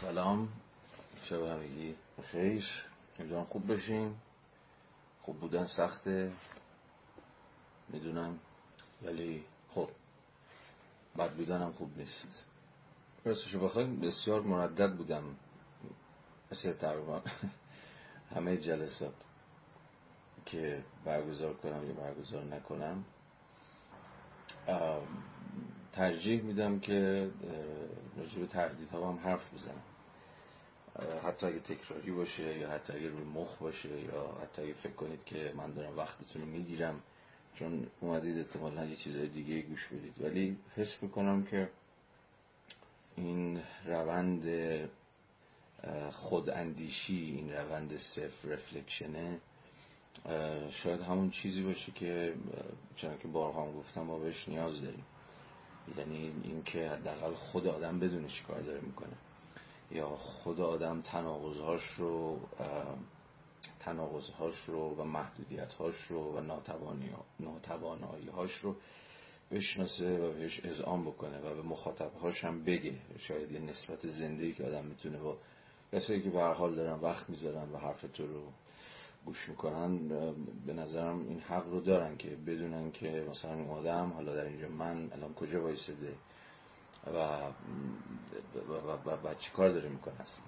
سلام. شب همگی بخیر. امیدوارم خوب بشیم خوب بودن سخته. می‌دونم. ولی خب بد بودن خوب نیست. راستشو بخوایم بسیار مردد بودم. مثل تقریبا همه جلسات که برگزار کنم یا برگزار نکنم. ترجیح میدم که به تردید ها هم حرف بزنم. حتی اگه تکراری باشه یا حتی اگه روی مخ باشه یا حتی اگه فکر کنید که من دارم وقتتون رو می‌گیرم چون اومدید احتمالا یه چیزای دیگه گوش بدید. ولی حس می‌کنم که این روند اندیشی این روند سلف رفلکشنه شاید همون چیزی باشه که چون که بارها هم گفتم ما بهش نیاز داریم. یعنی اینکه حداقل خود آدم بدونه چی کار داره می‌کنه. یا خود آدم تناقضهاش رو تناقضهاش رو و محدودیتهاش رو و ناتواناییهاش رو بشناسه و بهش اذعان بکنه و به مخاطبهاش هم بگه. شاید یه نسبت زنده که آدم می‌تونه با کسایی که به حال دارن وقت می‌ذارن و حرف تو رو گوش می‌کنن به نظرم این حق رو دارن که بدونن که مثلا این آدم حالا در اینجا من الان کجا وایسده و و, و, و, چی کار داره می‌کنه اصلا.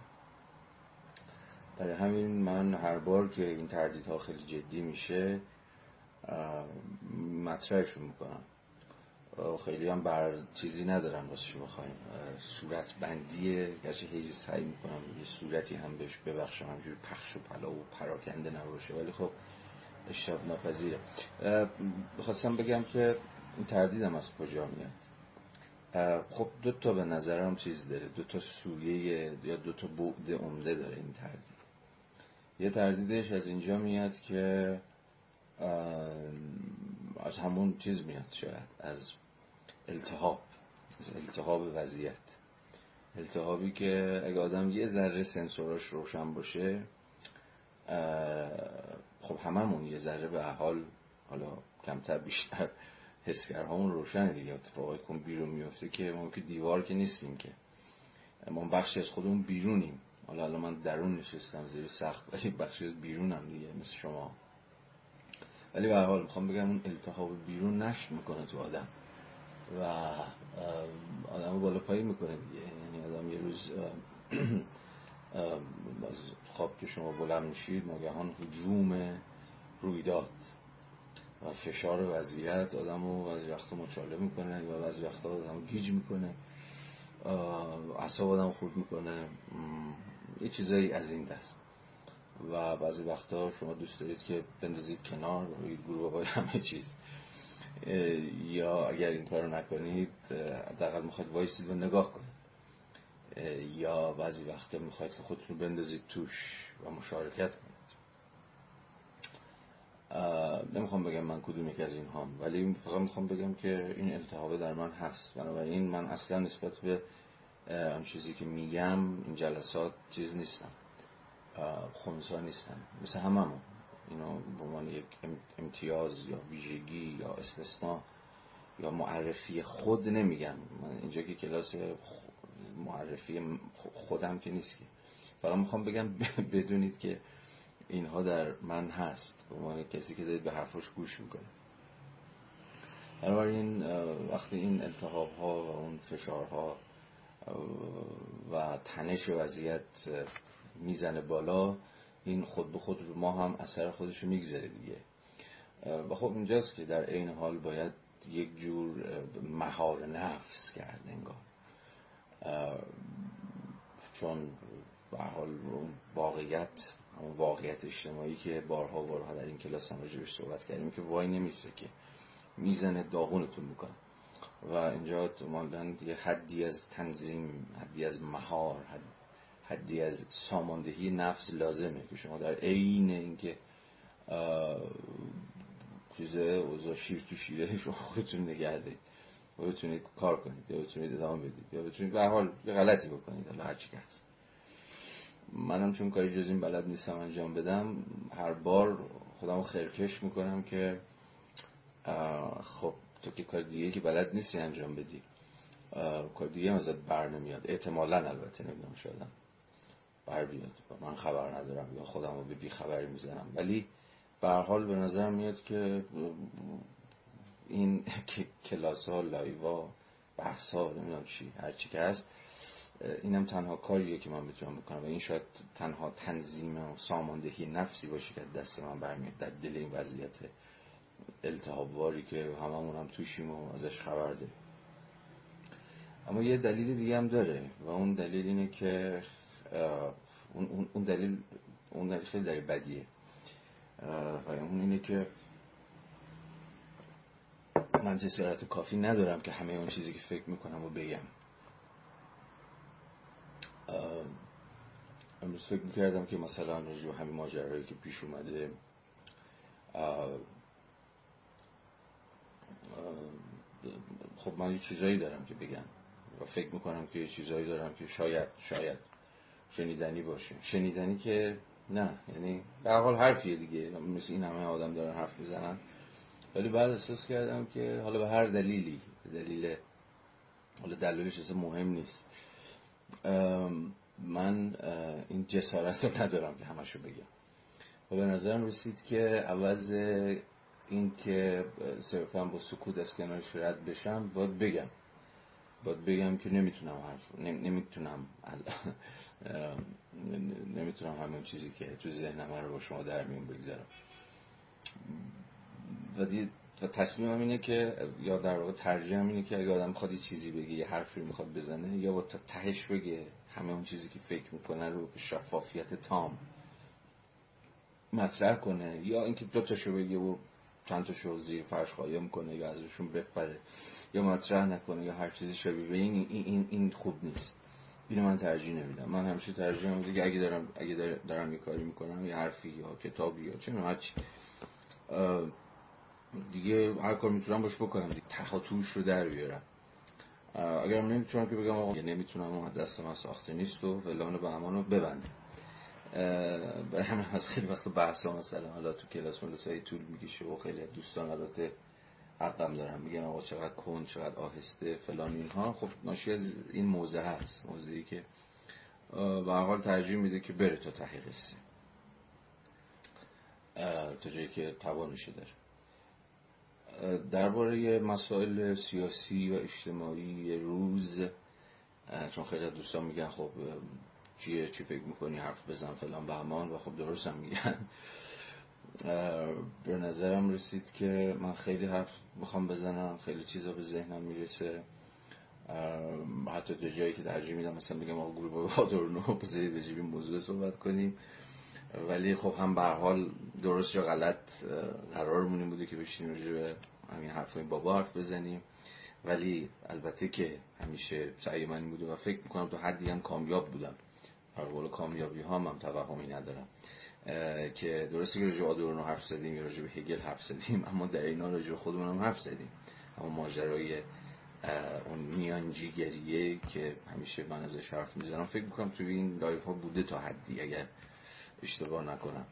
برای همین من هر بار که این تردیدها خیلی جدی میشه مطرحشون می‌کنم. خیلی هم بر چیزی ندارم راستش بخوایم صورت بندیه گرچه هیچ سعی می‌کنم یه صورتی هم بهش ببخشم همجور پخش و پلا و پراکنده نباشه ولی خب اشتاب ناپذیره. بخواستم بگم که این تردیدم از کجا میاد. خب دو تا به نظرم چیز داره. دو تا سویه یا دو تا بعد عمده داره این تردید. یه تردیدش از اینجا میاد که از همون چیز میاد شاید. از التهاب از التهاب وضعیت. التهابی که اگه آدم یه ذره سنسوراش روشن باشه خب هممون یه ذره به حال حالا کمتر بیشتر حسگرهامون روشن دیگه. اتفاقی کن بیرون میفته که ما که دیوار که نیستیم که. ما بخشی از خودمون بیرونیم. حالا الان من درون نشستم زیر سخت ولی بخشی از بیرونم دیگه مثل شما. ولی به حال می‌خوام بگم اون التهاب بیرون نشت می‌کنه تو آدم. و آدم بالا پایی می‌کنه دیگه. یعنی آدم یه روز از خواب که شما بلند میشید ناگهان حجوم رویداد و فشار وضعیت آدم رو بعضی وقتا مچاله می‌کنه و بعضی وقتا آدم گیج می‌کنه. اصاب آدم خورد می‌کنه. یه چیزایی از این دست. و بعضی وقتا شما دوست دارید که بندازید کنار گروه های همه چیز. یا اگر این کار نکنید حداقل می‌خواید وایسید و نگاه کنید. یا بعضی وقتا می‌خواید که خودتون بندازید توش و مشارکت کنید. نمی‌خوام بگم من کدوم یک از این هم ولی فقط می‌خوام بگم که این التهابه در من هست. بنابراین من اصلا نسبت به آن چیزی که میگم این جلسات چیز نیستم. خونسا نیستم. مثل هممون. اینو به عنوان یک امتیاز یا ویژگی یا استثناء یا معرفی خود نمیگم من اینجا که کلاس معرفی خودم که نیست که. فقط می‌خوام بگم بدونید که اینها در من هست. به عنوان کسی که دارید به حرفش گوش می‌کنه بنابراین وقتی این التحاب ها و اون فشارها و تنش وضعیت می‌زنه بالا این خود به خود رو ما هم اثر خودش رو میگذره دیگه و خب اینجاست که در این حال باید یک جور مهار نفس کرد انگار. چون به حال واقعیت اون واقعیت اجتماعی که بارها بارها در این کلاس هم راجبش صحبت کردیم که وای نمیسته که می‌زنه داغونتون می‌کنه. و اینجا مالدن یه حدی از تنظیم حدی از مهار حدی از ساماندهی نفس لازمه که شما در عین اینکه چیزه اوضاع شیر تو شیره شما خودتون نگه دارید و بتونید کار کنید یا بتونید ادامه بدید یا بتونید به حال یه غلطی بکنید حالا هر چی که هست. منم چون کاری جز این بلد نیستم انجام بدم هر بار خودم خرکش می‌کنم که خب تو که کار دیگه که بلد نیستی انجام بدی. کار دیگه ازت بر نمیاد. احتمالا البته نمی‌دونم شاید بر بیاد من خبر ندارم یا خودم رو به بی خبری می‌زنم. ولی به حال به نظر میاد که این کلاس ها لایو ها بحث ها نمی‌دونم چی هرچی که هست اینم تنها کاریه که من می‌تونم بکنم. و این شاید تنها تنظیم و ساماندهی نفسی باشه که دست من برمیاد. در دل این وضعیت التهابواری که هممون هم توشیم و ازش خبر داریم. اما یه دلیل دیگه هم داره و اون دلیل اینه که اون, اون دلیل اون دلیل خیلی دلیل بدیه. و اون اینه که من جسارت کافی ندارم که همه اون چیزی که فکر می‌کنم و بگم. امروز فکر می‌کردم که مثلا رجوع همین ماجرایی که پیش اومده خب من یه چیزایی دارم که بگم و فکر می‌کنم که یه چیزایی دارم که شاید شاید شنیدنی باشه شنیدنی که نه یعنی به حال حرفیه دیگه. مثل این همه آدم دارن حرف می‌زنن. ولی بعد احساس کردم که حالا به هر دلیلی دلیل حالا دلیلش اصلا مهم نیست. من این جسارت رو ندارم که همشو بگم. و به نظرم رسید که عوض این که صرفا با سکوت از کنارش رد بشم باید بگم. باید بگم که نمی‌تونم حرف نمی‌تونم نمی‌تونم همون چیزی که تو ذهنم رو با شما در میون بگذارم. و تصمیمم اینه که یا در واقع ترجیحم اینه که اگه آدم می‌خواد یه چیزی بگه یه حرفی می‌خواد بزنه یا با تهش بگه همه اون چیزی که فکر می‌کنه رو به شفافیت تام مطرح کنه یا اینکه دو تاشو بگه و چند تاشو زیر فرش قایم کنه یا ازشون بپره. یا مطرح نکنه یا هر چیزی شبیه به این این این خوب نیست. اینو من ترجیح نمیدم. من همیشه ترجیح میدم که اگه دارم اگه دارم یه کاری می‌کنم یه حرفی یا کتابی یا چه هرچی دیگه هر کار می‌تونم باش بکنم دیگه تخاطوش رو در بیارم. اگر نمی‌تونم که بگم آقا نمی‌تونم اون دست من ساخته نیست و فلان و بهمان رو ببندم. برای همین از خیلی وقت بحث ها مثلا حالا تو کلاس ملسایی طول می‌کشه و خیلی دوستان البته حقم دارم. میگن آقا چقدر کن چقدر آهسته فلان اینها. خب ناشی از این موزه هست. موزهی که به حال ترجیح میده که بره تا ته قصه تا جایی که توانشی داره. درباره مسائل سیاسی و اجتماعی روز چون خیلی دوستان میگن خب چیه چی فکر می‌کنی حرف بزن فلان بهمان و خب درست هم میگن. به نظرم رسید که من خیلی حرف می‌خوام بزنم خیلی چیزا به ذهنم می‌رسه. حتی دو جایی که ترجیح میدم مثلا بگم آقا گروه آدورنو بذارید جیبی موضوع صحبت کنیم. ولی خب هم به حال درست یا غلط قرارمون این بوده که بشینیم راجع به همین حرفای بابا حرف بزنیم. ولی البته که همیشه سعی من بوده و فکر می‌کنم تا حدی هم کامیاب بودم. در کامیابی ها هم توهمی ندارم. که درسته که راجع آدورنو حرف زدیم یا راجع به هگل حرف زدیم اما در اینا راجع خودمون هم حرف زدیم. اما ماجرای اون میانجیگریه که همیشه من ازش حرف می‌زنم فکر می‌کنم توی این لایو ها بوده تا حدی اگر اشتباه نکنم.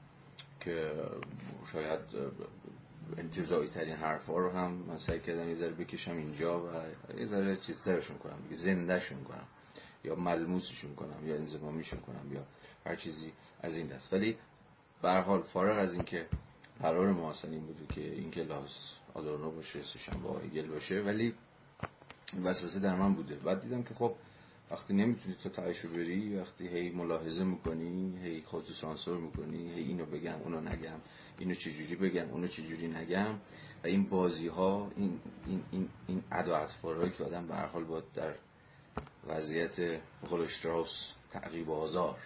که شاید انتظایی ترین حرف ها رو هم من سعی کردم یه ذره بکشم اینجا و یه ذره چیز ترشون کنم زندهشون کنم یا ملموسشون کنم یا انزمامیشون کنم یا هر چیزی از این دست. ولی به حال فارغ از اینکه قرار ما اصلا این بوده که این کلاس آدورنو باشه سشنبه هگل باشه ولی وسوسه در من بوده. بعد دیدم که خب وقتی نمی‌تونی تو رو بری وقتی هی ملاحظه می‌کنی هی خودتو سانسور می‌کنی هی اینو بگم اونو نگم اینو چجوری بگم اونو چجوری نگم و این بازی ها این این این این ادا که آدم به حال باید در وضعیت قلشتراوس تعقیب آزار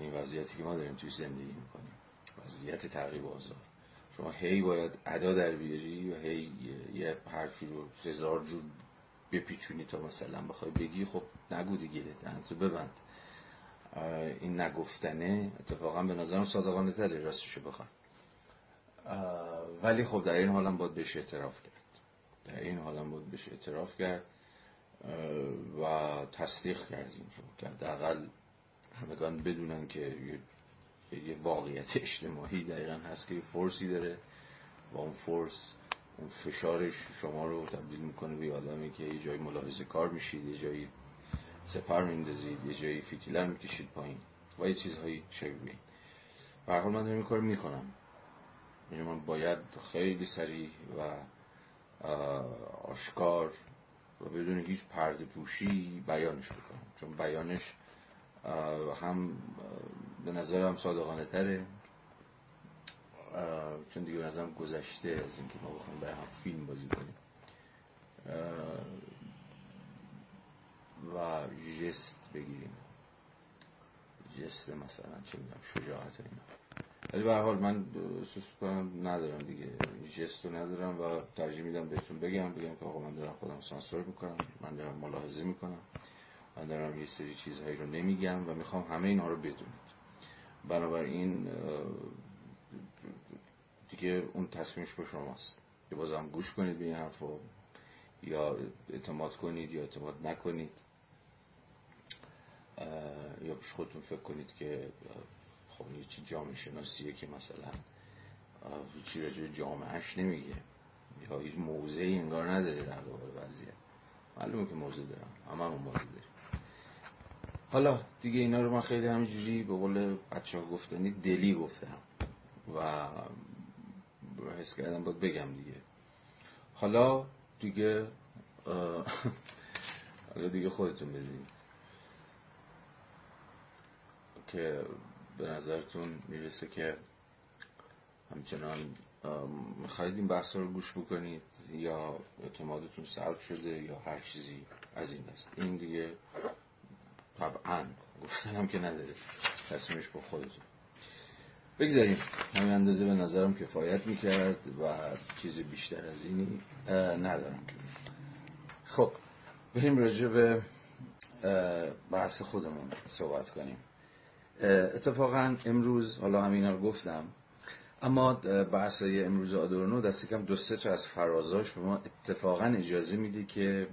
این وضعیتی که ما داریم توی زندگی می‌کنیم. وضعیت تعقیب آزار. شما هی باید ادا در بیاری و هی یه حرفی رو هزار جور بپیچونی تا مثلا بخوای بگی خب نگو دیگه تو ببند. این نگفتنه اتفاقا به نظرم صادقانه تره راستشو بخوام ولی خب در این حالم باید بهش اعتراف کرد. در این حالم باید بهش اعتراف کرد. و تصدیق کردیم. که حداقل همگان بدونن که یه واقعیت اجتماعی دقیقا هست که فرسی داره و اون فرس اون فشارش شما رو تبدیل می‌کنه به آدمی که یه جایی ملاحظه کار میشید یه جایی سپر میندازید یه جایی فیتیلر می‌کشید پایین و یه چیزهایی شبیه به حال من دارم این کار می‌کنم. یعنی من باید خیلی سریع و آشکار و بدون هیچ پرده پوشی بیانش بکنم. چون بیانش هم به نظرم صادقانه تره. چون دیگه نظرم گذشته از اینکه ما بخوایم برای هم فیلم بازی کنیم. و جست بگیریم. جست مثلا چه می‌دونم شجاعت اینا. ولی به حال من احساس کنم ندارم دیگه. جست رو ندارم و ترجیح میدم بهتون بگم. بگم که آقا من دارم خودم سانسور می‌کنم. من دارم ملاحظه می‌کنم. من دارم یه سری چیزهایی رو نمیگم و می‌خوام همه اینا رو بدونید. بنابراین دیگه اون تصمیمش به شماست. که بازم گوش کنید به این حرف یا اعتماد کنید یا اعتماد نکنید. یا پیش خودتون فکر کنید که خب یه چی جامعه شناسیه که مثلا هیچی راجع جامعهش نمیگه. یا هیچ موضعی انگار نداره در قبال وضعیت. معلومه که موضع دارم همه همون موضع داریم. حالا دیگه اینا رو من خیلی همینجوری به قول بچه ها گفتنی دلی گفتم و حس کردم باید بگم دیگه. حالا دیگه حالا دیگه خودتون بدید که به نظرتون می‌رسه که همچنان می‌خواید این بحث رو گوش بکنید یا اعتمادتون سلب شده یا هر چیزی از این است این دیگه طبعا. گفتنم که نداره تصمیمش با خودتون بگذاریم. همین اندازه به نظرم کفایت می‌کرد و چیز بیشتر از اینی ندارم. خب بریم راجع به بحث خودمون صحبت کنیم. اتفاقا امروز حالا همینا رو گفتم اما بحث امروز آدورنو دست کم دو سه تا از فرازاش به ما اتفاقا اجازه میده که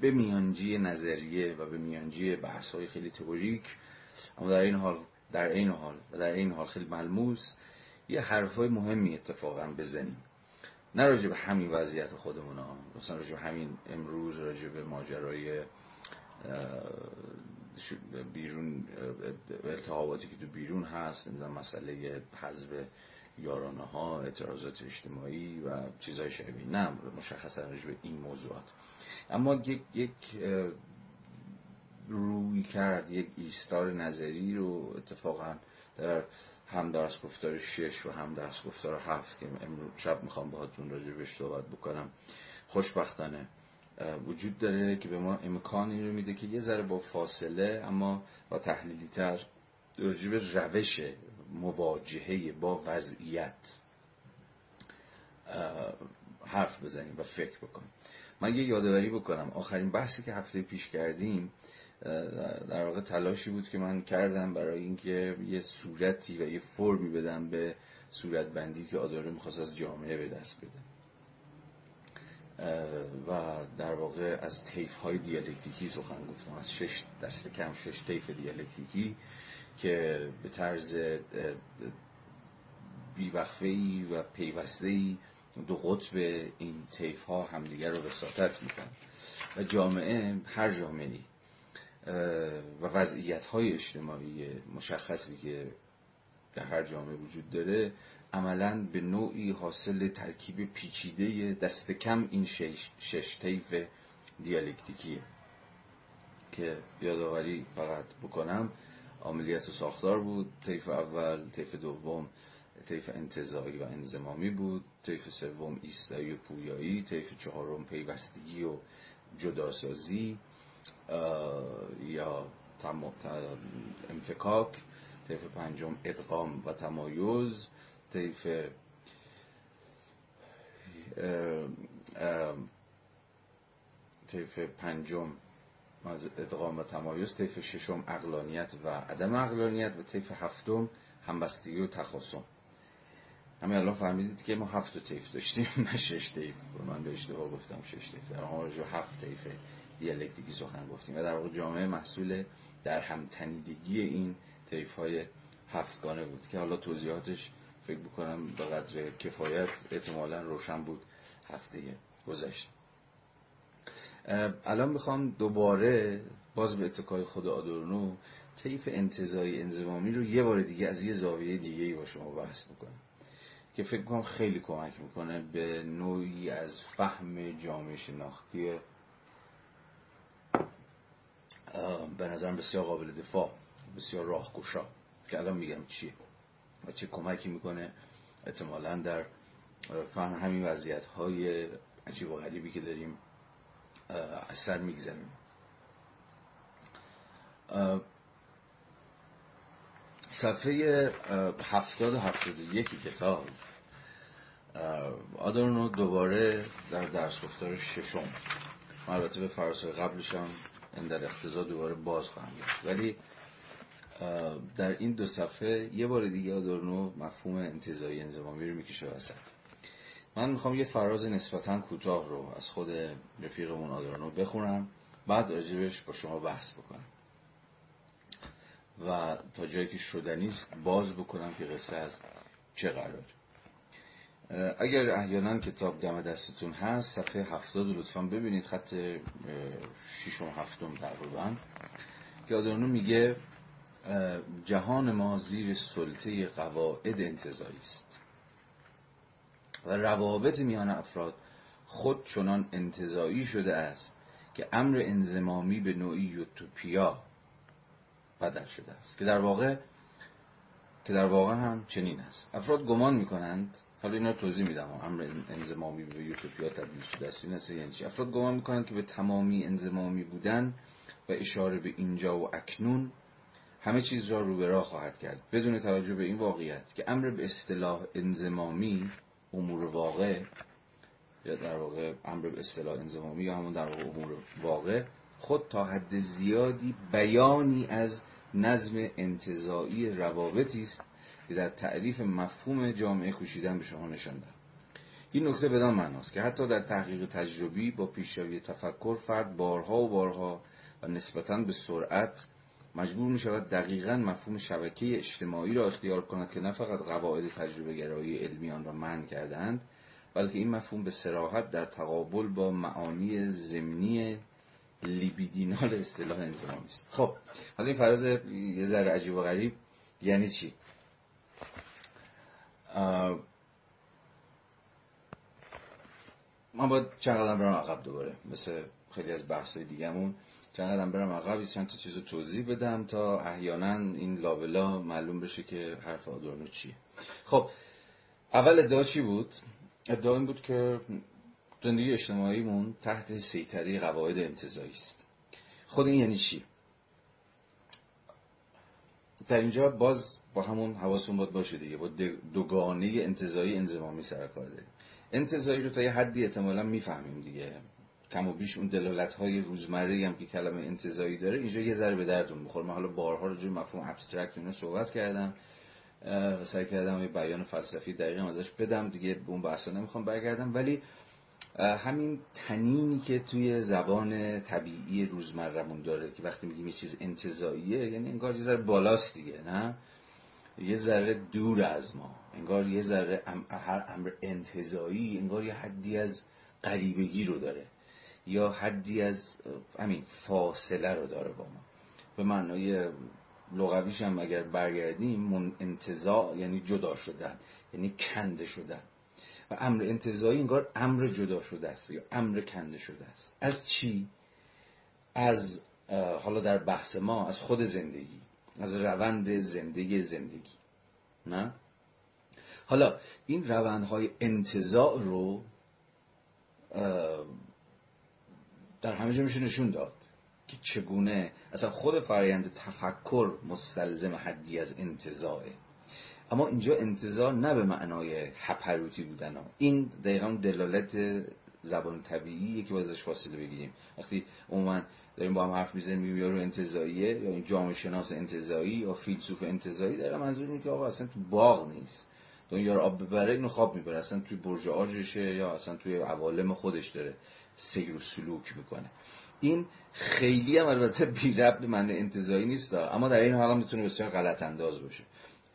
به میانجی نظریه و به میانجی بحث های خیلی تئوریک اما در این حال در این حال و در این حال خیلی ملموس یه حرفای مهمی اتفاقا بزنیم. نه راجع به همین وضعیت خودمون ها مثلا راجع به همین امروز راجع به ماجرای بیرون التهاباتی که تو بیرون هست نمی‌دونم مسئله حذف یارانه ها اعتراضات اجتماعی و چیزهای شبیه. نه مشخصا راجع به این موضوعات. اما یک, یک روی کرد یک ایستار نظری رو اتفاقا در هم درس گفتار شش و هم درس گفتار هفت که امروز شب می‌خوام باهاتون بهش صحبت بکنم خوشبختانه وجود داره که به ما امکانی رو میده که یه ذره با فاصله اما با تحلیلی تر راجع به روش مواجهه با وضعیت حرف بزنیم و فکر بکنیم. من یه یادآوری بکنم. آخرین بحثی که هفته پیش کردیم در واقع تلاشی بود که من کردم برای اینکه یه صورتی و یه فرمی بدم به صورت بندی که آداره می‌خواست از جامعه به دست بده. و در واقع از تیف های دیالکتیکی سخن گفتم. از شش دست کم شش تیف دیالکتیکی که به طرز بیوقفه و پیوسته ای دو قطب این تیف ها همدیگر رو وساطت می‌کنن. و جامعه هر جامعه و وضعیت های اجتماعی مشخصی که در هر جامعه وجود داره عملا به نوعی حاصل ترکیب پیچیده دست کم این شش, شش طیف دیالکتیکیه. که یادآوری فقط بکنم عملیت و ساختار بود طیف اول طیف دوم. طیف انتظایی و انزمامی بود طیف سوم ایستایی و پویایی طیف چهارم پیوستگی و جداسازی یا انفکاک طیف پنجم ادغام و تمایز طیف طیف پنجم ادغام و تمایز طیف ششم اقلانیت و عدم اقلانیت و طیف هفتم همبستگی و تخاصم. همین الان فهمیدید که ما هفت طیف داشتیم نه شش طیف من به اشتباه گفتم شش طیف در حال هفت طیف دیالکتیکی سخن گفتیم. و در واقع جامعه محصول در هم تنیدگی این طیف های هفتگانه بود که حالا توضیحاتش فکر بکنم به قدر کفایت احتمالا روشن بود هفته گذشته. الان می‌خوام دوباره باز به اتکای خود آدورنو طیف انتظاری انزمامی رو یه بار دیگه از یه زاویه دیگه ای با شما بحث بکنم. که فکر کنم خیلی کمک می‌کنه به نوعی از فهم جامعه شناختی به نظرم بسیار قابل دفاع بسیار راهگشا. که الان میگم چیه و چه کمکی می‌کنه. احتمالا در فهم همین وضعیت های عجیب و غریبی که داریم اثر می‌گذاریم صفحه هفتاد و هفتاد یکی کتاب آدورنو دوباره در درس گفتار ششم. البته به فراسای قبلش هم در اختزا دوباره باز خواهم ولی در این دو صفحه یه بار دیگه آدورنو مفهوم انتظایی انزمامی رو می‌کشه وسط. من می‌خوام یه فراز نسبتا کوتاه رو از خود رفیقمون آدورنو بخونم بعد راجبش با شما بحث بکنم. و تا جایی که شدنیست باز بکنم که قصه از چه قرار اگر احیانا کتاب دم دستتون هست صفحه هفتاد لطفا ببینید خط ششم هفتم تقریبا. که آدورنو میگه جهان ما زیر سلطه قواعد انتظاری است. و روابط میان افراد خود چنان انتظایی شده است که امر انزمامی به نوعی یوتوپیا بدل شده است. که در واقع که در واقع هم چنین است. افراد گمان می‌کنند. حالا اینا توضیح میدم. امر انزمامی به یوتوپیا تبدیل شده است. این است یعنی افراد گمان می‌کنند که به تمامی انزمامی بودن و اشاره به اینجا و اکنون همه چیز را رو به راه خواهد کرد. بدون توجه به این واقعیت که امر به اصطلاح انزمامی امور واقع یا در واقع امر به اصطلاح انزمامی یا همون در واقع امور واقع خود تا حد زیادی بیانی از نظم انتظایی روابطی است که در تعریف مفهوم جامعه کوشیدن به شما نشان دهم این نکته بدان معناست که حتی در تحقیق تجربی با پیشروی تفکر فرد بارها و بارها و نسبتا به سرعت مجبور می شود دقیقا مفهوم شبکه اجتماعی را اختیار کند که نه فقط قواعد تجربه گرایی علمی آن را من کردند بلکه این مفهوم به سراحت در تقابل با معانی زمینی لیبیدینال اصطلاح انزمامی است خب حالا این فراز یه ذره عجیب و غریب. یعنی چی؟ من باید چند قدم برم عقب دوباره. مثل خیلی از بحث های دیگهمون. چند قدم برم عقب چند تا چیز توضیح بدم تا احیانا این لابلا معلوم بشه که حرف آدورنو چیه. خب اول ادعا چی بود؟ ادعا این بود که زندگی اجتماعیمون تحت سیطره قواعد انتظایی است. خود این یعنی چی؟ در اینجا باز با همون حواسون باید باشه دیگه با دوگانه انتظایی انزمامی سر کار داریم. انتظایی رو تا یه حدی احتمالا می‌فهمیم دیگه. کم و بیش اون دلالت های روزمره هم که کلمه انتظایی داره اینجا یه ذره به دردون بخور من حالا بارها رو مفهوم ابسترکت اینو صحبت کردم سعی کردم یه بیان فلسفی دقیقا ازش بدم دیگه به اون بحثا نمی‌خوام برگردم. ولی همین تنینی که توی زبان طبیعی روزمرمون داره که وقتی میگیم یه چیز انتظاییه یعنی انگار یه ذره بالاست دیگه نه؟ یه ذره دور از ما انگار یه ذره هر امر انتظایی انگار یه حدی از قریبگی رو داره یا حدی از همین فاصله رو داره با ما. به معنای لغویش هم اگر برگردیم من یعنی جدا شدن یعنی کنده شدن. و امر انتظایی انگار امر جدا شده است یا امر کنده شده است. از چی؟ از حالا در بحث ما از خود زندگی از روند زندگی زندگی. نه؟ حالا این روندهای انتظاع رو در همه جا میشه نشون داد که چگونه اصلا خود فرایند تفکر مستلزم حدی از انتظاره اما اینجا انتظار نه به معنای هپروتی بودن ها. این دقیقا دلالت زبان طبیعی که ازش فاصله بگیریم. وقتی عموما داریم با هم حرف می‌زنیم یا رو انتظاییه یا این جامعه شناس انتظایی یا فیلسوف انتظایی داره منظور اینه که آقا اصلا تو باغ نیست. دنیا رو آب ببره اینو خواب می‌بره. اصلا توی برج آجشه یا اصلا توی عوالم خودش داره سیر و سلوک می‌کنه. این خیلی هم البته بی ربط به معنی انتظایی نیست اما در این حال هم می‌تونه بسیار غلط انداز باشه.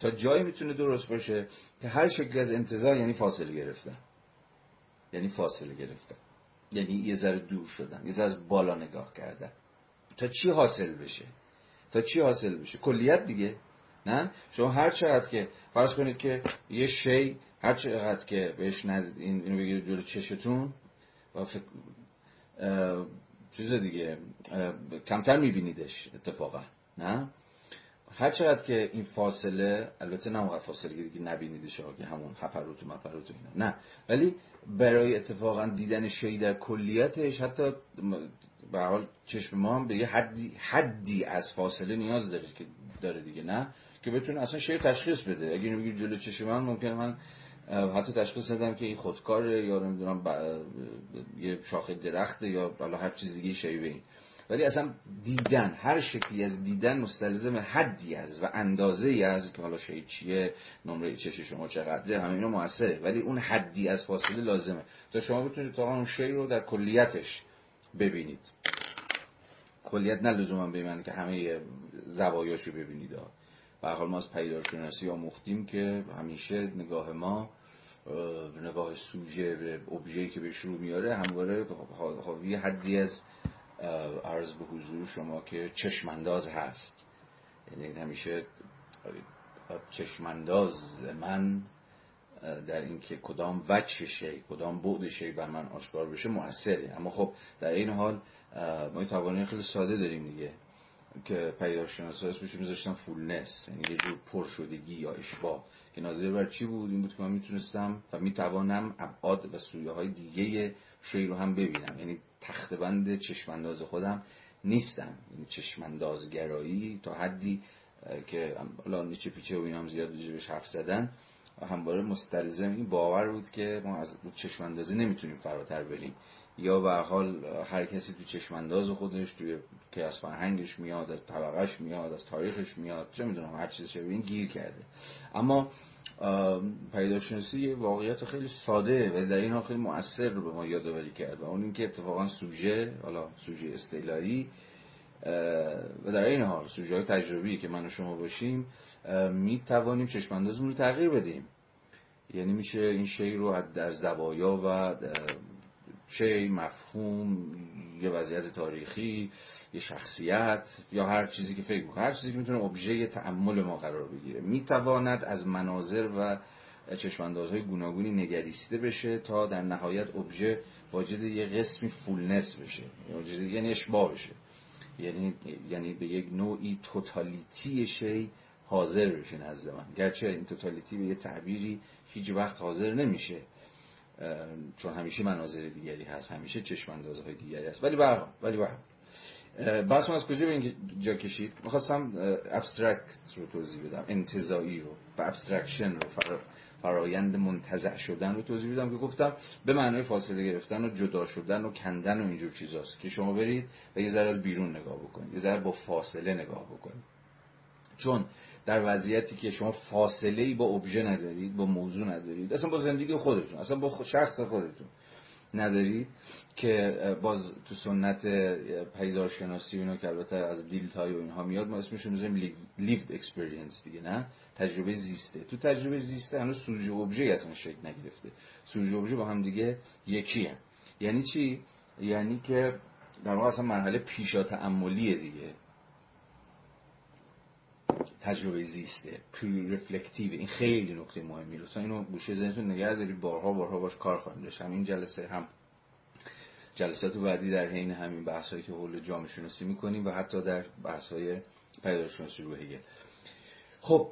تا جایی می‌تونه درست باشه که هر شکلی از انتظار یعنی فاصله گرفتن. یعنی فاصله گرفتن. یعنی یه ذره دور شدن یه ذره از بالا نگاه کردن. تا چی حاصل بشه؟ تا چی حاصل بشه؟ کلیت دیگه نه؟ شما هر چقدر که فرض کنید که یه شی هر چقدر که بهش نزد این اینو بگیرید جلو چشتون و فکر چیز دیگه کمتر میبینیدش اتفاقا نه؟ هر چقدر که این فاصله البته نه فاصله که دیگه نبینیدش که همون هپروت و مپروت و اینا نه. ولی برای اتفاقا دیدن شی در کلیتش حتی به حال چشم ما هم به یه حدی, حدی از فاصله نیاز داره که داره دیگه نه؟ که بتونه اصلا شی تشخیص بده. اگه اینو بگیر جلو چشم من ممکنه من حتی تشخیص ندم که این خودکاره یا نمی‌دونم یه شاخه درخته یا حالا هر چیز دیگه شی ولی اصلا دیدن هر شکلی از دیدن مستلزم حدی از و اندازه ای از که حالا شی چیه نمره چش شما چقدره همه اینا موثره ولی اون حدی از فاصله لازمه. تا شما بتونید تا اون شی رو در کلیتش ببینید. کلیت نه لزوما به که همه زوایاشو ببینید. به حال ما از پیدارشناسی آموختیم که همیشه نگاه ما نگاه سوژه به ابژه‌ای که به شروع میاره همواره حاوی حدی از عرض به حضور شما که چشمانداز هست. یعنی همیشه چشمانداز من در اینکه کدام وجه شی کدام بعد شی بر من آشکار بشه موثره. اما خب در این حال ما خیلی ساده داریم دیگه که پیداشناسا اسمش میذاشتن فولنس یعنی یه جور پرشدگی یا اشباه که ناظر بر چی بود؟ این بود که من می‌تونستم و می‌توانم ابعاد و سویه های دیگه شی رو هم ببینم. یعنی تخت بند چشمانداز خودم نیستم. این چشماندازگرایی تا حدی که الان نیچه پیچه و این هم زیاد بهش حرف زدن. همواره مستلزم این باور بود که ما از چشماندازی نمی‌تونیم فراتر بریم. یا به حال هر کسی تو چشمانداز خودش توی که از فرهنگش میاد از طبقش میاد از تاریخش میاد چه می‌دونم هر چیزی شبیه این گیر کرده. اما پیداشناسی یه واقعیت خیلی ساده و در این حال خیلی مؤثر رو به ما یادآوری کرد و اون اینکه اتفاقا سوژه حالا سوژه استیلایی و در این حال سوژه های تجربی که من و شما باشیم می توانیم چشماندازمون رو تغییر بدیم. یعنی میشه این شی رو در زوایا و شی مفهوم یه وضعیت تاریخی یه شخصیت یا هر چیزی که فکر هر چیزی که می‌تونه ابژه تعمل ما قرار بگیره. می‌تواند از مناظر و چشماندازهای گوناگونی نگریسته بشه تا در نهایت ابژه واجد یه قسمی فولنس بشه. یعنی اشباه بشه. یعنی یعنی به یک نوعی توتالیتی شی حاضر بشه نزد من. گرچه این توتالیتی به یه تعبیری هیچ وقت حاضر نمیشه. چون همیشه مناظر دیگری هست همیشه چشم های دیگری هست. ولی برها ولی برها بحث از کجا به اینجا کشید؟ می‌خواستم abstract رو توضیح بدم انتزاعی رو و abstraction رو فرایند منتزع شدن رو توضیح بدم که گفتم به معنای فاصله گرفتن و جدا شدن و کندن و اینجور چیزاست که شما برید و یه ذره بیرون نگاه بکنید یه ذره با فاصله نگاه بکنید. چون در وضعیتی که شما فاصله ای با ابژه ندارید با موضوع ندارید. اصلا با زندگی خودتون اصلا با شخص خودتون ندارید که باز تو سنت پیدارشناسی اینا که البته از دیلتای و اینها میاد ما اسمش رو می‌ذاریم lived experience دیگه نه؟ تجربه زیسته. تو تجربه زیسته هنوز سوژه ابژه اصلا شکل نگرفته. سوژه ابژه با هم دیگه یکی هم. یعنی چی؟ یعنی که در واقع اصلا مرحله پیشا تعملیه دیگه. تجربه زیسته پری رفلکتیو این خیلی نکته مهمی لطفا اینو گوشه ذهنتون نگه دارید بارها بارها باش کار خواهیم داشت. همین جلسه هم جلسات بعدی در حین همین بحثایی که حول جامعه شناسی می‌کنیم و حتی در بحث‌های پیداشناسی روحیه خب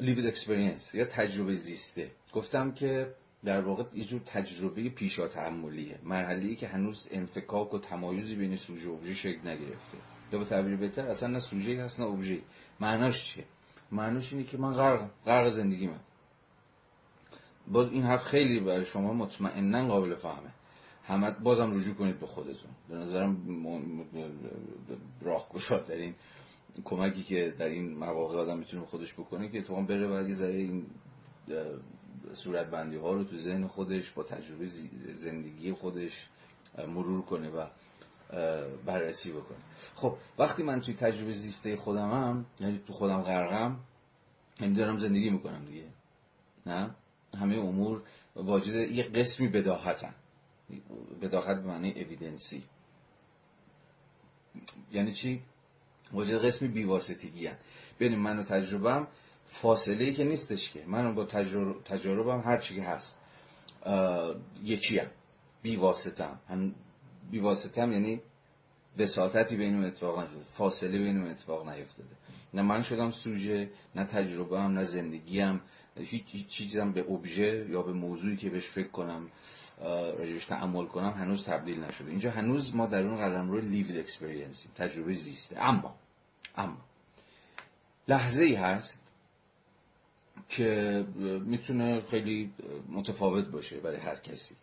لیوید اکسپریانس یا تجربه زیسته. گفتم که در واقع یه جور تجربه پیشا تعملیه مرحله که هنوز انفکاک و تمایزی بین سوژه و شکل نگرفته. یا به تعبیر بهتر اصلا نه سوژه هست نه ابژه معناش چیه؟ معناش اینه که من غرق غرق زندگی من. باز این حرف خیلی برای شما مطمئنا قابل فهمه. همه بازم رجوع کنید به خودتون. به نظرم راهگشا در این کمکی که در این مواقع آدم می‌تونه خودش بکنه که تو بره و یه ذره این صورت بندی ها رو تو ذهن خودش با تجربه زندگی خودش مرور کنه و بررسی بکنه. خب وقتی من توی تجربه زیسته خودمم یعنی تو خودم غرقم یعنی دارم زندگی می‌کنم دیگه. نه؟ همه امور واجد یه قسمی بداهتن. بداهت به معنی اویدنسی یعنی چی؟ واجد قسمی بیواسطگی هن. بین من و تجربهم فاصله ای که نیستش که. من با تجرب... تجربم هر چی که هست یکی هم بیواسطم هم بیواسطم یعنی وساطتی بین اتفاق نشده فاصله بین اتفاق نیفتاده. نه من شدم سوژه نه تجربه هم نه زندگی هم. هیچ چیزم به ابژه یا به موضوعی که بهش فکر کنم راجبش تعمل کنم هنوز تبدیل نشده. اینجا هنوز ما در اون قلم رو لیوید اکسپریانسی تجربه زیسته. اما اما لحظه ای هست که می‌تونه خیلی متفاوت باشه برای هر کسی.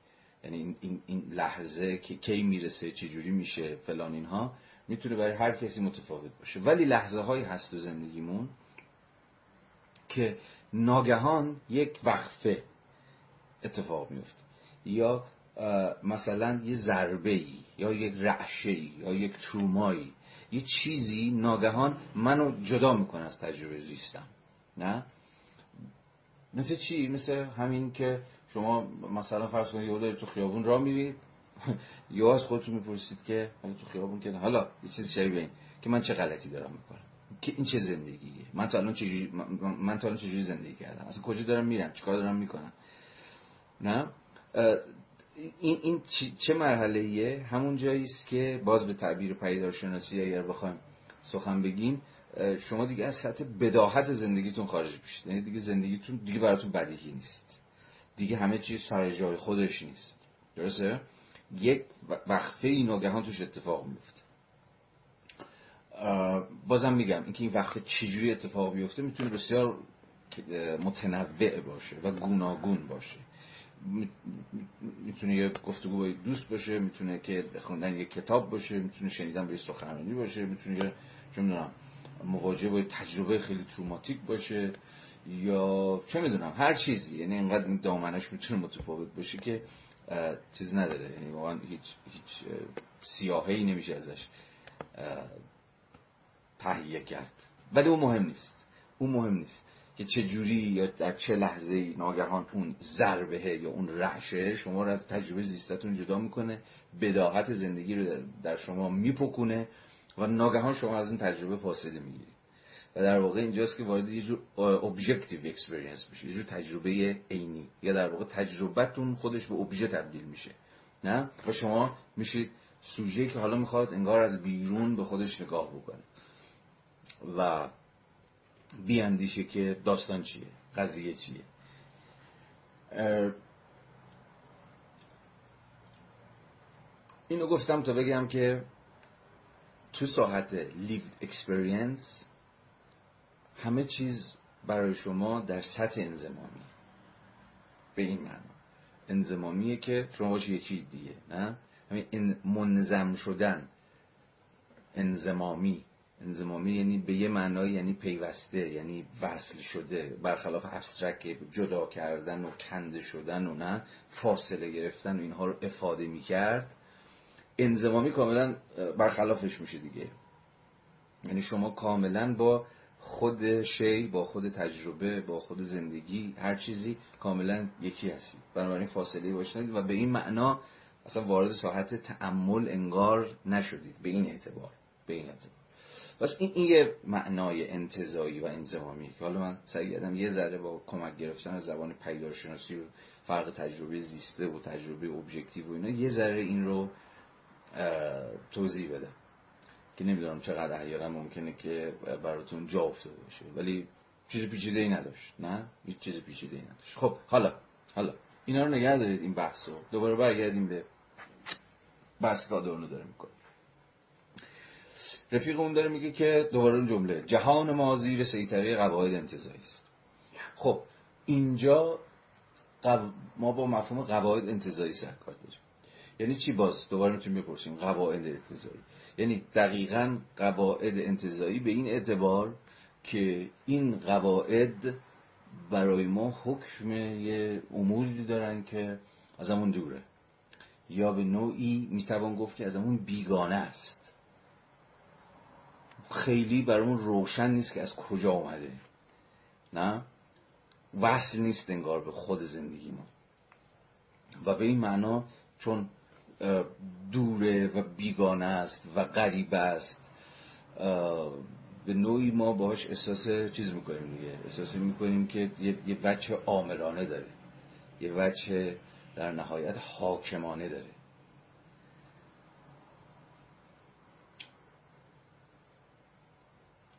یعنی این, این, لحظه که کی می‌رسه چجوری میشه فلان اینها می‌تونه برای هر کسی متفاوت باشه. ولی لحظه هایی هست تو زندگیمون که ناگهان یک وقفه اتفاق میفته یا مثلا یه ضربه ای یا یک رعشه ای یا یک ترومایی یه چیزی ناگهان منو جدا می‌کنه از تجربه زیستم. نه؟ مثل چی؟ مثل همین که شما مثلا فرض کنید یه تو خیابون را میرید. یا از خودتون می‌پرسید که تو خیابون که حالا یه چیزی شبیه این که من چه غلطی دارم می‌کنم؟ که این چه زندگیه؟ من تا الان چجوری من تا الان چجوری زندگی کردم؟ اصلا کجا دارم میرم؟ چیکار دارم می‌کنم؟ نه؟ این این چه مرحله ایه همون جایی است که باز به تعبیر پیدارشناسی اگر بخوایم سخن بگیم شما دیگه از سطح بداهت زندگیتون خارج میشید. یعنی دیگه زندگیتون دیگه براتون بدیهی نیست. دیگه همه چیز سر جای خودش نیست. درسته؟ یک وقفه ای ناگهان توش اتفاق میفته بازم میگم اینکه این وقفه چجوری اتفاق بیفته می‌تونه بسیار متنوع باشه و گوناگون باشه. می‌تونه یه گفتگو با دوست باشه می‌تونه که خوندن یه کتاب باشه می‌تونه شنیدن به سخنرانی باشه می‌تونه یه چه می‌دونم مواجهه با تجربه خیلی تروماتیک باشه. یا چه می‌دونم هر چیزی. یعنی اینقدر این دامنش می‌تونه متفاوت باشه که چیز نداره. یعنی واقعا هیچ هیچ سیاهی نمیشه ازش تهیه کرد. ولی اون مهم نیست. اون مهم نیست که چه جوری یا در چه لحظه ناگهان اون ضربه یا اون رعشه شما رو از تجربه زیستتون جدا می‌کنه بداهت زندگی رو در شما میپکونه و ناگهان شما از اون تجربه فاصله می‌گیرید. و در واقع اینجاست که وارد یه جور objective experience میشه یه جور تجربه عینی. یا در واقع تجربتون خودش به ابژه تبدیل میشه. نه؟ و شما میشید سوژه که حالا می‌خواد انگار از بیرون به خودش نگاه بکنه. و بیاندیشه که داستان چیه قضیه چیه. اینو گفتم تا بگم که تو ساحت lived experience همه چیز برای شما در سطح انزمامی به این معنا. انزمامیه که شما باشی یکی دیگه نه؟ همین منظم شدن. انزمامی انزمامی یعنی به یه معنای یعنی پیوسته یعنی وصل شده. برخلاف ابسترک جدا کردن و کنده شدن و نه؟ فاصله گرفتن و اینها رو افاده می کرد انزمامی کاملا برخلافش میشه دیگه. یعنی شما کاملا با خود شی با خود تجربه با خود زندگی هر چیزی کاملا یکی هستید بنابراین فاصله باشید و به این معنا اصلا وارد ساحت تعمل انگار نشدید. به این اعتبار به این اعتبار. بس این, این یه معنای انتظایی و انزمامی که حالا من سعی کردم یه ذره با کمک گرفتن از زبان پیدارشناسی و فرق تجربه زیسته و تجربه ابژکتیو و اینا یه ذره این رو توضیح بدم. که نمی‌دونم چقدر احیانا ممکنه که براتون جا افتاده باشه. ولی چیز پیچیده ای نداشت نه؟ هیچ چیز پیچیده ای نداشت. خب حالا حالا اینا رو نگه دارید این بحث رو دوباره برگردیم به بحث که آدورنو داره می‌کنه. رفیق اون داره میگه که دوباره اون جمله جهان ما زیر سیطره قواعد انتظایی است. خب اینجا ما با مفهوم قواعد انتظایی سر کار داریم. یعنی چی باز؟ دوباره می‌تونیم بپرسیم. قواعد انتظایی. یعنی دقیقا قواعد انتظایی به این اعتبار که این قواعد برای ما حکم یه اموری دارن که از همون دوره. یا به نوعی می‌توان گفت که از همون بیگانه است. خیلی برامون روشن نیست که از کجا آمده نه؟ وصل نیست انگار به خود زندگی ما. و به این معنا چون دوره و بیگانه است و غریب است. به نوعی ما باهاش احساس چیز می‌کنیم دیگه. احساس می‌کنیم که یه, یه وجه عاملانه داره. یه وجه در نهایت حاکمانه داره.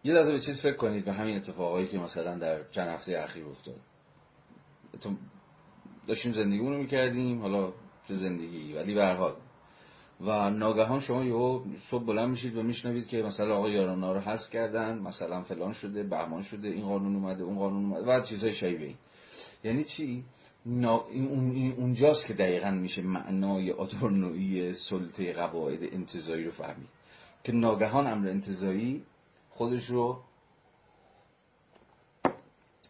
یه لحظه به چیز فکر کنید به همین اتفاقایی که مثلا در چند هفته اخیر افتاد. داشتیم زندگیمون رو می‌کردیم حالا چه زندگی. ولی به حال. و ناگهان شما یهو صبح بلند میشید و میشنوید که مثلا آقا یارانا رو حذف کردن مثلا فلان شده بهمان شده این قانون اومده اون قانون اومده و چیزهای شایبه این یعنی چی؟ نا... این اونجاست که دقیقا میشه معنای آدورنوی سلطه قواعد انتظایی رو فهمید. که ناگهان امر انتظایی خودش رو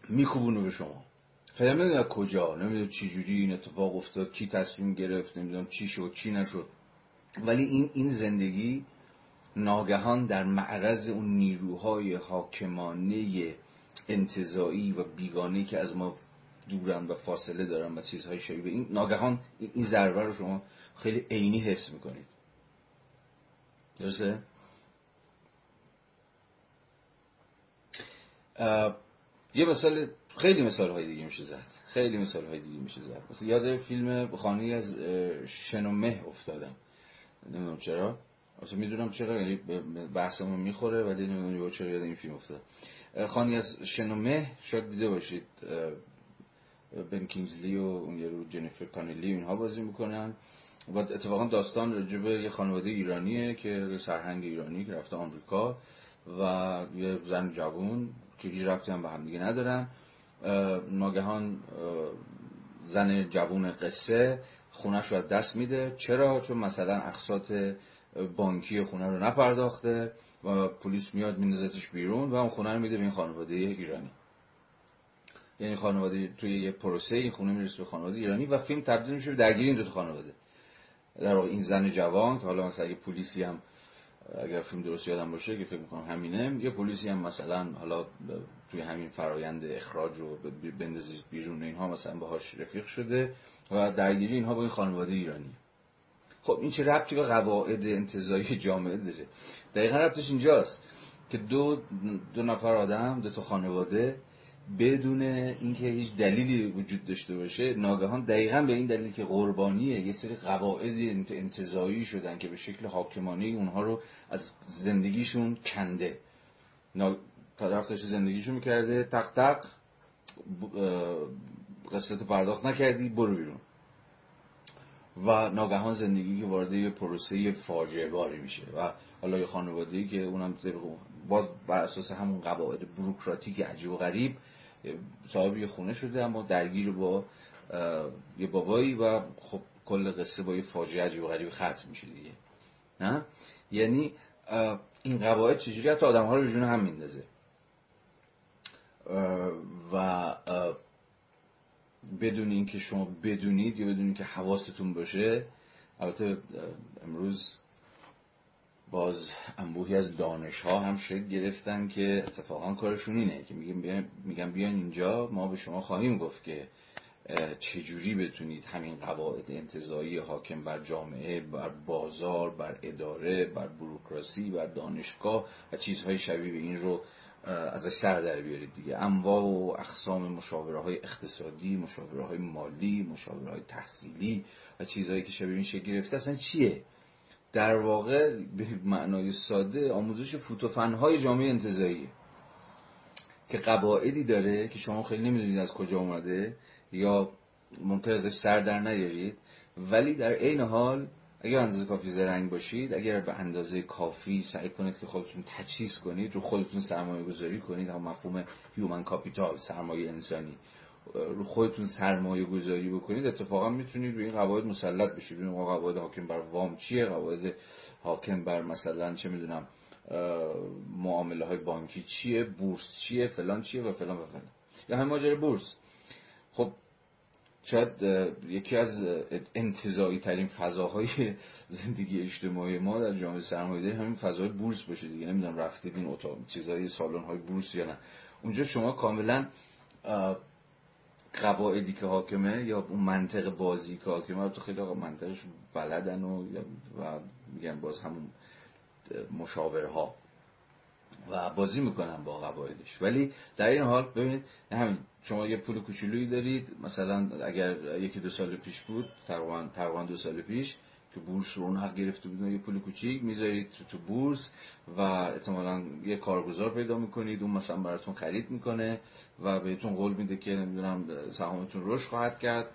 میکوبونه به شما. خیلی نمی‌دونم کجا؟ نمی‌دونم چی جوری این اتفاق افتاد کی تصمیم گرفت نمی‌دونم چی شد چی نشد. ولی این این زندگی ناگهان در معرض اون نیروهای حاکمانه انتظایی و بیگانه که از ما دورن و فاصله دارن و چیزهای شبیه این ناگهان این ضربه رو شما خیلی عینی حس می‌کنید. درسته؟ یه مثال خیلی مثال های دیگه میشه زد. خیلی مثال های دیگه میشه زد. مثلا یاد فیلم خانه از شنومه افتادم. نمی‌دونم چرا. اصلا می‌دونم چرا یعنی بحثمون می‌خوره ولی نمی‌دونم چرا یاد این فیلم افتاد. خانی از شنومه شاید دیده باشید. بن کینگزلی و اون یه جنیفر کانلی اینها بازی می‌کنن. و اتفاقا داستان راجبه یه خانواده ایرانیه که سرهنگ ایرانی که رفته آمریکا و یه زن جوون. که هیچ رفتی هم به هم دیگه ندارن. ناگهان زن جوون قصه خونش رو از دست میده. چرا؟ چون مثلا اقساط بانکی خونه رو نپرداخته و پلیس میاد میندازتش بیرون و اون خونه رو میده به این خانواده ایرانی. یعنی خانواده توی یه پروسه این خونه می‌رسه به خانواده ایرانی و فیلم تبدیل میشه به درگیری این دو خانواده. در واقع این زن جوان که حالا مثلا یه پلیسی هم اگر فیلم درست یادم باشه که فکر می‌کنم همینه یه پلیسی هم مثلا حالا توی همین فرایند اخراج رو بندازید بیرون اینها مثلا باهاش رفیق شده و درگیری اینها با این خانواده ایرانی. خب این چه ربطی به قواعد انتظایی جامعه داره؟ دقیقا ربطش اینجاست که دو دو نفر آدم دو تا خانواده بدون اینکه هیچ دلیلی وجود داشته باشه ناگهان دقیقا به این دلیل که قربانیه یه سری قواعد انتظایی شدن که به شکل حاکمانه اونها رو از زندگیشون کنده. طرف داشته زندگیشون می‌کرده تق تق قصت پرداخت نکردی برو بیرون. و ناگهان زندگی که وارد یه پروسه فاجعه باری میشه. و حالا یه خانواده‌ای که اونم باز بر اساس همون قواعد بروکراتیک عجیب و غریب صاحب یه خونه شده اما درگیر با یه بابایی و خب کل قصه با یه فاجعه عجیب و غریب ختم میشه دیگه. نه؟ یعنی این قواعد چجوری حتی آدم ها رو به جون هم میندازه؟ و بدون اینکه شما بدونید یا بدون اینکه حواستون باشه البته امروز باز انبوهی از دانش ها هم شکل گرفتن که اتفاقا کارشون اینه که میگن بیان اینجا ما به شما خواهیم گفت که چجوری بتونید همین قواعد انتظایی حاکم بر جامعه بر بازار بر اداره بر بروکراسی بر دانشگاه و چیزهای شبیه این رو ازش سر در بیارید دیگه. انواع و اقسام مشاوره های اقتصادی مشاوره های مالی مشاوره های تحصیلی و چیزهایی که شبیه این شکل گرفته اصلا چیه؟ در واقع به معنای ساده آموزش فوت و فن‌های جامعه انتزاعیه که قواعدی داره که شما خیلی نمی‌دونید از کجا اومده یا ممکن ازش سر در نیارید ولی در عین حال اگر اندازه کافی زرنگ باشید اگر به اندازه کافی سعی کنید که خودتون تجهیز کنید رو خودتون سرمایه گذاری کنید هم مفهوم human capital سرمایه انسانی. رو خودتون سرمایه گذاری بکنید اتفاقا می‌تونید روی این قواعد مسلط بشید. ببینید قواعد حاکم بر وام چیه؟ قواعد حاکم بر مثلا چه می‌دونم معامله های بانکی چیه؟ بورس چیه؟ فلان چیه؟ و فلان و فلان. یا همه ماجرا بورس. خب شاید یکی از انتظایی ترین فضاهای زندگی اجتماعی ما در جامعه سرمایه‌داری همین فضای بورس باشه دیگه. نمی‌دونم رفتید این اتاق چیزای سالن های بورس یا نه. اونجا شما کاملا قواعدی که حاکمه یا اون منطق بازی که حاکمه؟ تو خیلی آقا منطقش بلدن و, و میگن باز همون مشاورها و بازی می‌کنن با قواعدش. ولی در این حال ببینید همین شما یه پول کوچولویی دارید مثلا اگر یکی دو سال پیش بود تقریبا تقریبا دو سال پیش که بورس رو حق گرفته بود یه پول کوچیک می‌ذارید تو بورس و احتمالا یه کارگزار پیدا می‌کنید اون مثلا براتون خرید می‌کنه و بهتون قول میده که نمی‌دونم سهامتون رشد خواهد کرد.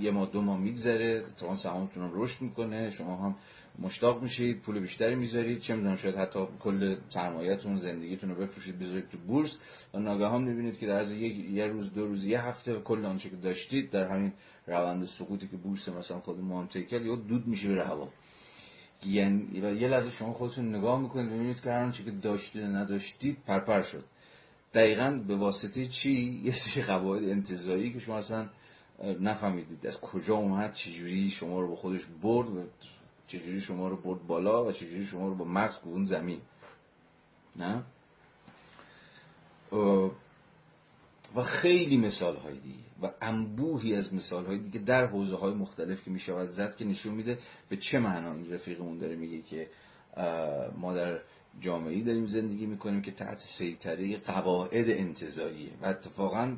یه ماه دو ماه میگذره تا سهامتون هم رشد می‌کنه شما هم مشتاق میشید پول بیشتری می‌ذارید. چه می‌دونم شاید حتی کل سرمایه‌تون زندگیتون رو بفروشید بذارید تو بورس. و ناگهان می‌بینید که در از یه روز دو روز یه هفته کل آنچه که داشتید در همین روند سقوطی که بورس مثلا خود مانتیکل یا دود میشه به هوا یعنی یه لحظه شما خودتون نگاه می‌کنید ببینید که هر که داشتید نداشتید پرپر شد. دقیقا به واسطه چی؟ یه سری قواعد انتظایی که شما اصلا نفهمیدید. از کجا اومد؟ چجوری شما رو به خودش برد؟ چجوری شما رو برد بالا و چجوری شما رو با مغز اون زمین. نه؟ و خیلی مثال های دیگه. و انبوهی از مثال های دیگه در حوزه های مختلف که می‌شود زد که نشون میده به چه معنا این رفیقمون داره میگه که ما در جامعه داریم زندگی می‌کنیم که تحت سیطره قواعد انتظاییه و اتفاقا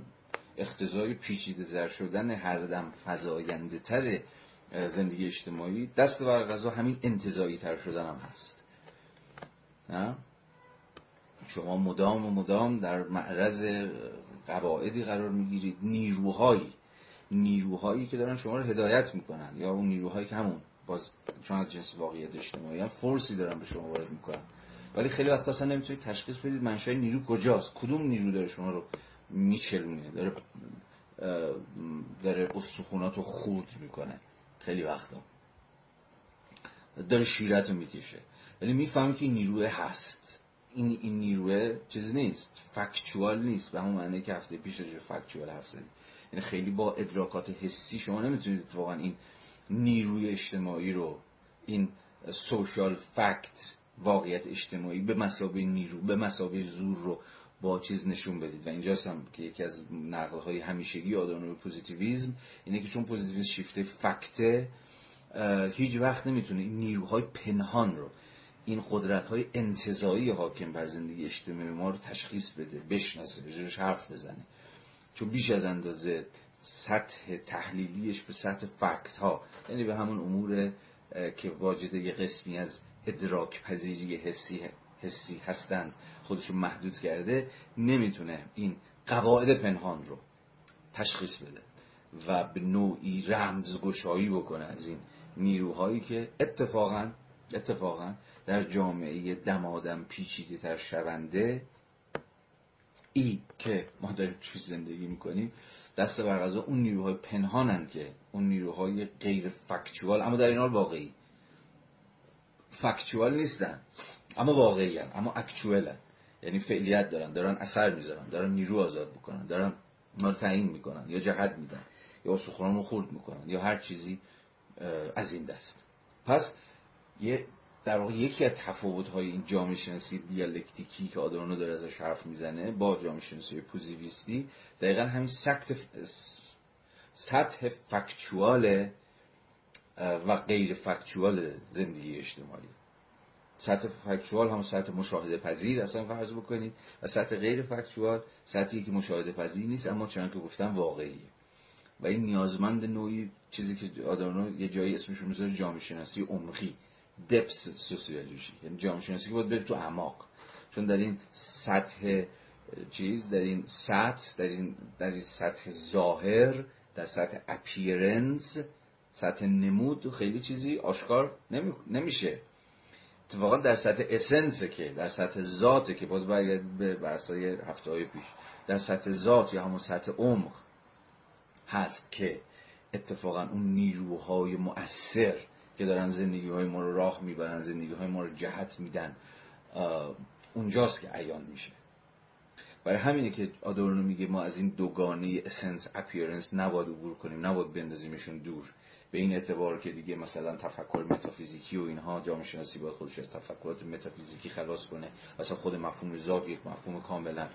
اختزای پیچیده در شدن هر دم فضاینده تر زندگی اجتماعی دست بر غذا همین انتظایی تر شدن هم هست. نه؟ شما مدام و مدام در معرض قواعدی قرار می‌گیرید. نیروهایی. نیروهایی که دارن شما رو هدایت می‌کنن. یا اون نیروهایی که همون باز چون از جنس واقعیت اجتماعی هم فورسی دارن به شما وارد می‌کنن. ولی خیلی وقتا اصلا نمی‌تونید تشخیص بدید منشأ نیرو کجاست. کدوم نیرو داره شما رو میچلونه داره داره استخونات رو خورد می‌کنه. خیلی وقتا. داره شیرت رو می‌کشه. ولی می‌فهمی که نیروه هست. این این نیروه چیز نیست. فکچوال نیست. به همون معنی که هفته پیش راجع فکچوال حرف زدیم یعنی خیلی با ادراکات حسی شما نمی‌تونید اتفاقا این نیروی اجتماعی رو این social fact واقعیت اجتماعی به مثابه نیرو به مثابه زور رو با چیز نشون بدید. و اینجاست هم که یکی از نقل های همیشگی آدورنو پوزیتیویزم اینه که چون پوزیتیویزم شیفته fact ه هیچ وقت نمی‌تونه این نیروهای پنهان رو این قدرت های انتزاعی حاکم بر زندگی اجتماعی ما رو تشخیص بده بشناسه به حرف بزنه. چون بیش از اندازه سطح تحلیلیش به سطح فکت ها یعنی به همون امور که واجد یه قسمی از ادراک پذیری حسی حسی هستند. خودشون محدود کرده نمی‌تونه این قواعد پنهان رو تشخیص بده و به نوعی رمزگشایی بکنه از این نیروهایی که اتفاقا اتفاقا در جامعه دمادم پیچیده تر شونده ای که ما داریم توی زندگی می‌کنیم دست بر اون نیروهای پنهانن که اون نیروهای غیر فکچوال اما در این حال واقعی فکچوال نیستن. اما واقعی هن. اما اکچوال یعنی فعلیت دارن دارن اثر می‌ذارن دارن نیرو آزاد می‌کنن دارن ما تعیین می‌کنن یا جهت میدن یا سخران رو خورد می‌کنن یا هر چیزی از این دست پس یه در واقع یکی از تفاوت های این جامعه شناسی دیالکتیکی که آدورنو داره ازش حرف می‌زنه با جامعه شناسی پوزیویستی دقیقا همین سطح سطح فکچوال و غیر فکچوال زندگی اجتماعی سطح فکچوال هم سطح مشاهده پذیر اصلا فرض بکنید و سطح غیر فکچوال سطحی که مشاهده پذیر نیست اما چون که گفتم واقعیه. و این نیازمند نوعی چیزی که آدانو یه جایی اسمش می‌ذاره جامعه شناسی عمقی دپس سوسیولوژی یعنی جامعه شناسی که باید تو اعماق. چون در این سطح چیز در این سطح در این در این سطح ظاهر در سطح اپیرنس سطح نمود خیلی چیزی آشکار نمیشه. اتفاقا در سطح اسنسه که در سطح ذاته که باز برگردید به بحثای هفته های پیش در سطح ذات یا همون سطح عمق هست که اتفاقا اون نیروهای مؤثر که دارن زندگی های ما رو راه می‌برن زندگی های ما رو جهت میدن اونجاست که عیان میشه. برای همینه که آدورنو میگه ما از این دوگانه essence appearance نباید عبور کنیم نباید بندازیمشون دور. به این اعتبار که دیگه مثلا تفکر متافیزیکی و اینها جامعه شناسی باید خودش از تفکرات متافیزیکی خلاص کنه. اصلا خود مفهوم ذات یک مفهوم کاملا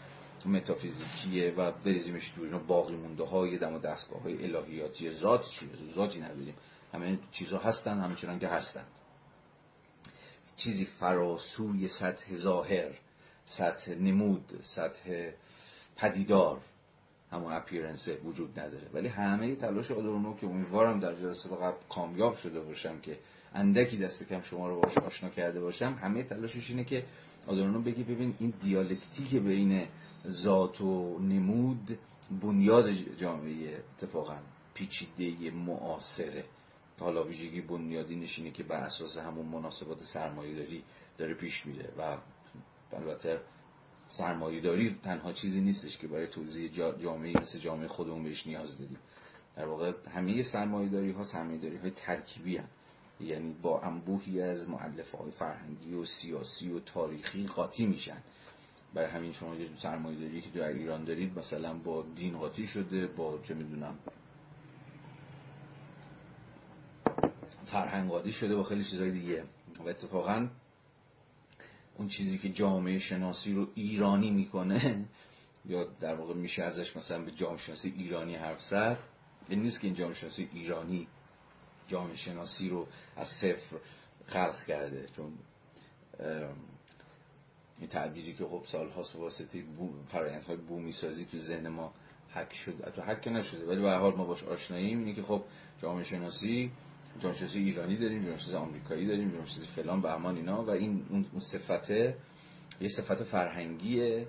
متافیزیکیه و بریزیمش دور اینا باقی مونده های دم و دستگاه های الهیاتی ذات چیه؟ ذاتی نداریم. همه چیزها هستن همچنان که هستند چیزی فراسوی سطح ظاهر سطح نمود سطح پدیدار همون اپیرنس وجود نداره. ولی همه تلاش آدورنو که امیدوارم در جلسه قبل کامیاب شده باشم که اندکی دست کم شما رو باش آشنا کرده باشم همه تلاشش اینه که آدورنو بگی ببین این دیالکتیک بین ذات و نمود بنیاد جامعه اتفاقا پیچیده معاصره. حالا ویژگی بنیادی نشینه که بر اساس همون مناسبات سرمایه داری داره پیش میره و البته سرمایه داری تنها چیزی نیستش که برای توضیح جامعه مثل جامعه خودمون بهش نیاز داریم. در واقع همه سرمایه داری ها سرمایه داری های ترکیبی هم. یعنی با انبوهی از معلفه های فرهنگی و سیاسی و تاریخی قاطی میشن. برای همین شما یه سرمایه داری که در ایران دارید مثلا با دین قاطی شده با چه می‌دونم فرهنگ قاطی شده با خیلی چیزهای دیگه. و اتفاقا اون چیزی که جامعه شناسی رو ایرانی می‌کنه یا در واقع میشه ازش مثلا به جامعه شناسی ایرانی حرف زد این نیست که این جامعه شناسی ایرانی جامعه شناسی رو از صفر خلق کرده. چون این تعبیری که خب سال هاست به واسطه فرایند های بومی سازی تو ذهن ما حک شده تو حک نشده ولی به حال ما باش آشناییم اینه که خب جامعه شناسی جامعه شناسی ایرانی داریم جامعه شناسی آمریکایی داریم جامعه شناسی فلان بهمان اینا. و این اون صفته یه صفت فرهنگیه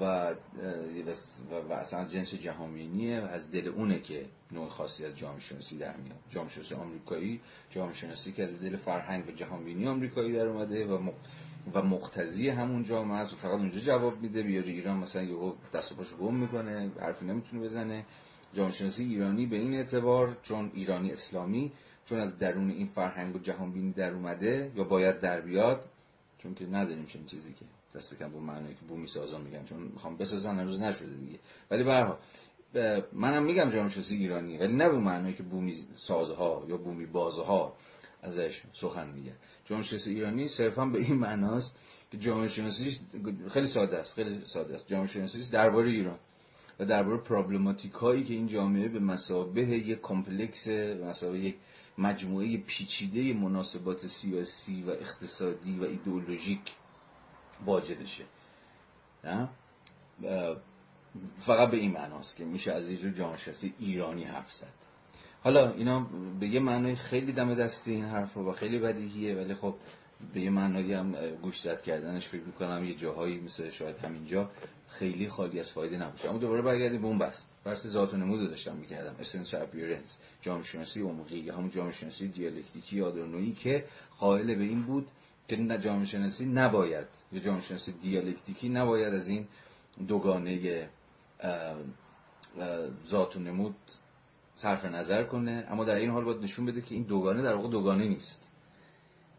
و و اصلا جنس جهانبینیه و از دل اونه که نوع خاصی از جامعه شناسی در میاد. جامعه شناسی آمریکایی جامعه شناسی که از دل فرهنگ و جهانبینی آمریکایی در اومده و و مقتضی همون جامعه است و فقط اونجا جواب میده. بیاری ایران مثلا یهو دست و پاشو گم می‌کنه حرفی نمی‌تونه بزنه. جامعه شناسی ایرانی به این اعتبار چون ایرانی اسلامی چون از درون این فرهنگ و جهانبینی در اومده یا باید در بیاد؟ چون که نداریم چنین چیزی که دست کم به معنی که بومی سازان میگن. چون می‌خوام بسازن هنوز نشده دیگه. ولی به منم میگم جامعه شناسی ایرانی ولی نه به معنی که بومی سازها یا بومی بازها ازش سخن میگه جامعه شناسی ایرانی صرفا به این معناست که جامعه شناسی خیلی ساده است خیلی ساده است. جامعه شناسی درباره ایران و درباره پرابلماتیک هایی که این جامعه به مسابه یک کمپلکس به مسابه یک مجموعه پیچیده مناسبات سیاسی و اقتصادی و ایدئولوژیک واجدشه. فقط به این معناست که میشه از یه جامعه شناسی ایرانی حرف زد. حالا اینا به یه معنای خیلی دم دستی این حرف و خیلی بدیهیه ولی خب به یه معنایی هم گوش زد کردنش فکر می‌کنم یه جاهایی مثل شاید همینجا خیلی خالی از فایده نباشه. اما دوباره برگردیم به اون بحث. بحث ذات نمود داشتم می‌کردم. اسنس اپیرنس جامعه شناسی عمقی یا همون جامعه شناسی دیالکتیکی آدورنویی که قائل به این بود که جامعه شناسی نباید یا جامعه شناسی دیالکتیکی نباید از این دوگانه ذات و نمود صرف نظر کنه. اما در این حال باید نشون بده که این دوگانه در واقع دوگانه نیست.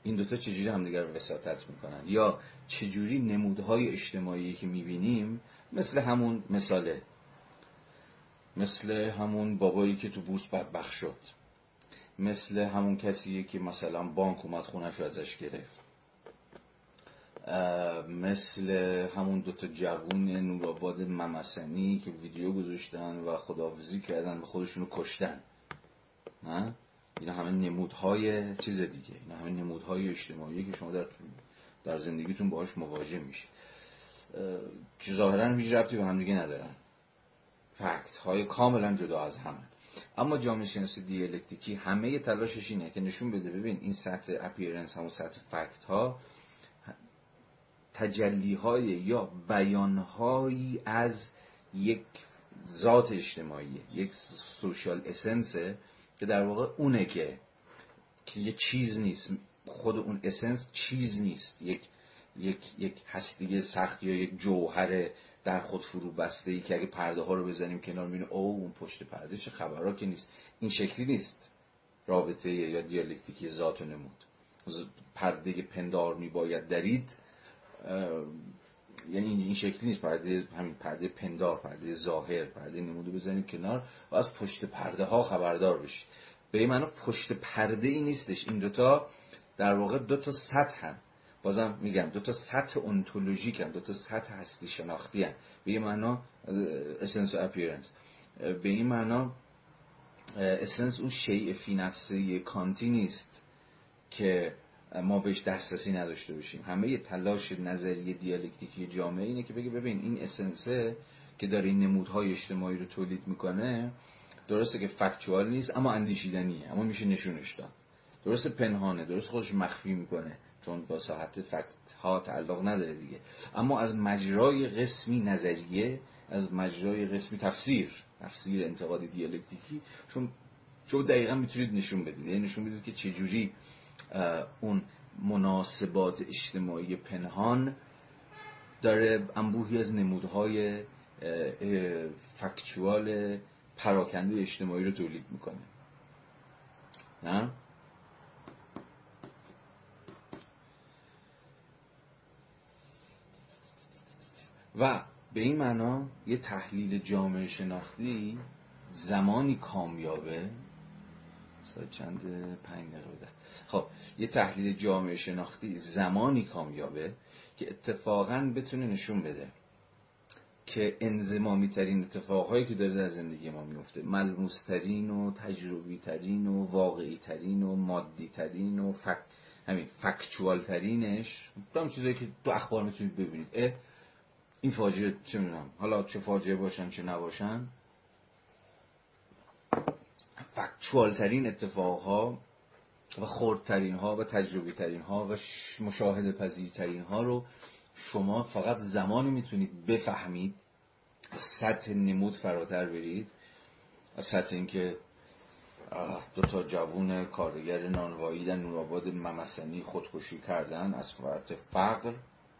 این دوتا چجوری همدیگر رو وساطت می‌کنن؟ یا چجوری نمودهای اجتماعی که می‌بینیم مثل همون مثاله مثل همون بابایی که تو بورس بدبخ شد. مثل همون کسیه که مثلا بانک اومد خونش رو ازش گرفت. مثل همون دوتا جوون نورآباد ممسنی که ویدیو گذاشتن و خداحافظی کردن و خودشونو کشتن. اینا همه نمودهای چیز دیگه. اینا همه نمودهای اجتماعی که شما در در زندگیتون باهاش مواجه میشید. که ظاهرا هیچ ربطی به هم دیگه ندارن. fact های کاملا جدا از همه. اما جامعه شناسی دیالکتیکی همه تلاشش اینه که نشون بده ببین این سطح appearance همون سطح fact ها تجلی های یا بیان هایی از یک ذات اجتماعی یک social essence ه که در واقع اونه که که یه چیز نیست. خود اون essence چیز نیست. یک یک یک هستی سخت یا یک جوهر در خود فرو بسته ای که اگه پرده ها رو بزنیم کنار می‌بینیم او اون پشت پرده چه خبرها که نیست. این شکلی نیست رابطه یا دیالکتیکی ذات و نمود. پرده پندار میباید درید یعنی این شکلی نیست. پرده همین پرده پندار پرده ظاهر پرده نموده بزنید کنار و از پشت پرده ها خبردار بشید به این معنی پشت پرده ای نیستش. این دوتا در واقع دو تا سطح هم بازم میگم دو تا سطح انتولوژیک هم دو تا سطح هستی شناختی هم. به این معنا essence و appearance به این معنا essence اون شیء فی نفسه کانتی نیست که ما بهش دسترسی نداشته باشیم. همه یه تلاش نظری دیالکتیکی جامعه اینه که بگه ببین این essence ه که داره این نمودهای اجتماعی رو تولید می‌کنه درسته که factual نیست اما اندیشیدنیه اما میشه نشونش داد. درسته پنهانه درست خودش مخفی می‌کنه. چون با ساحت فکت ها تعلق نداره دیگه. اما از مجرای قسمی نظریه از مجرای قسمی تفسیر تفسیر انتقاد دیالکتیکی چون چون دقیقا می‌تونید نشون بدید. یعنی نشون بدید که چجوری اون مناسبات اجتماعی پنهان داره انبوهی از نمودهای فکچوال پراکنده اجتماعی رو تولید می‌کنه. نه؟ و به این معنا یه تحلیل جامعه شناختی زمانی کامیابه. ساعت چند؟ پنج دقیقه خب یه تحلیل جامعه شناختی زمانی کامیابه که اتفاقا بتونه نشون بده که انزمامی ترین اتفاقهایی که داره در زندگی ما میفته ملموس ترین و تجربی ترین و واقعی ترین و مادی ترین و فک... همین فکچوال ترینش هم چیزایی که تو اخبار می‌تونید ببینید. این فاجعه چه می‌دونم. حالا چه فاجعه باشن چه نباشن. فکچوال ترین اتفاقها و خردترین ها و تجربی ترین ها و مشاهده پذیر ترین ها رو شما فقط زمانی می‌تونید بفهمید. از سطح نمود فراتر برید. از سطح اینکه دو تا جوون کارگر نانوایی در نورآباد ممسنی خودکشی کردن از فرط فقر.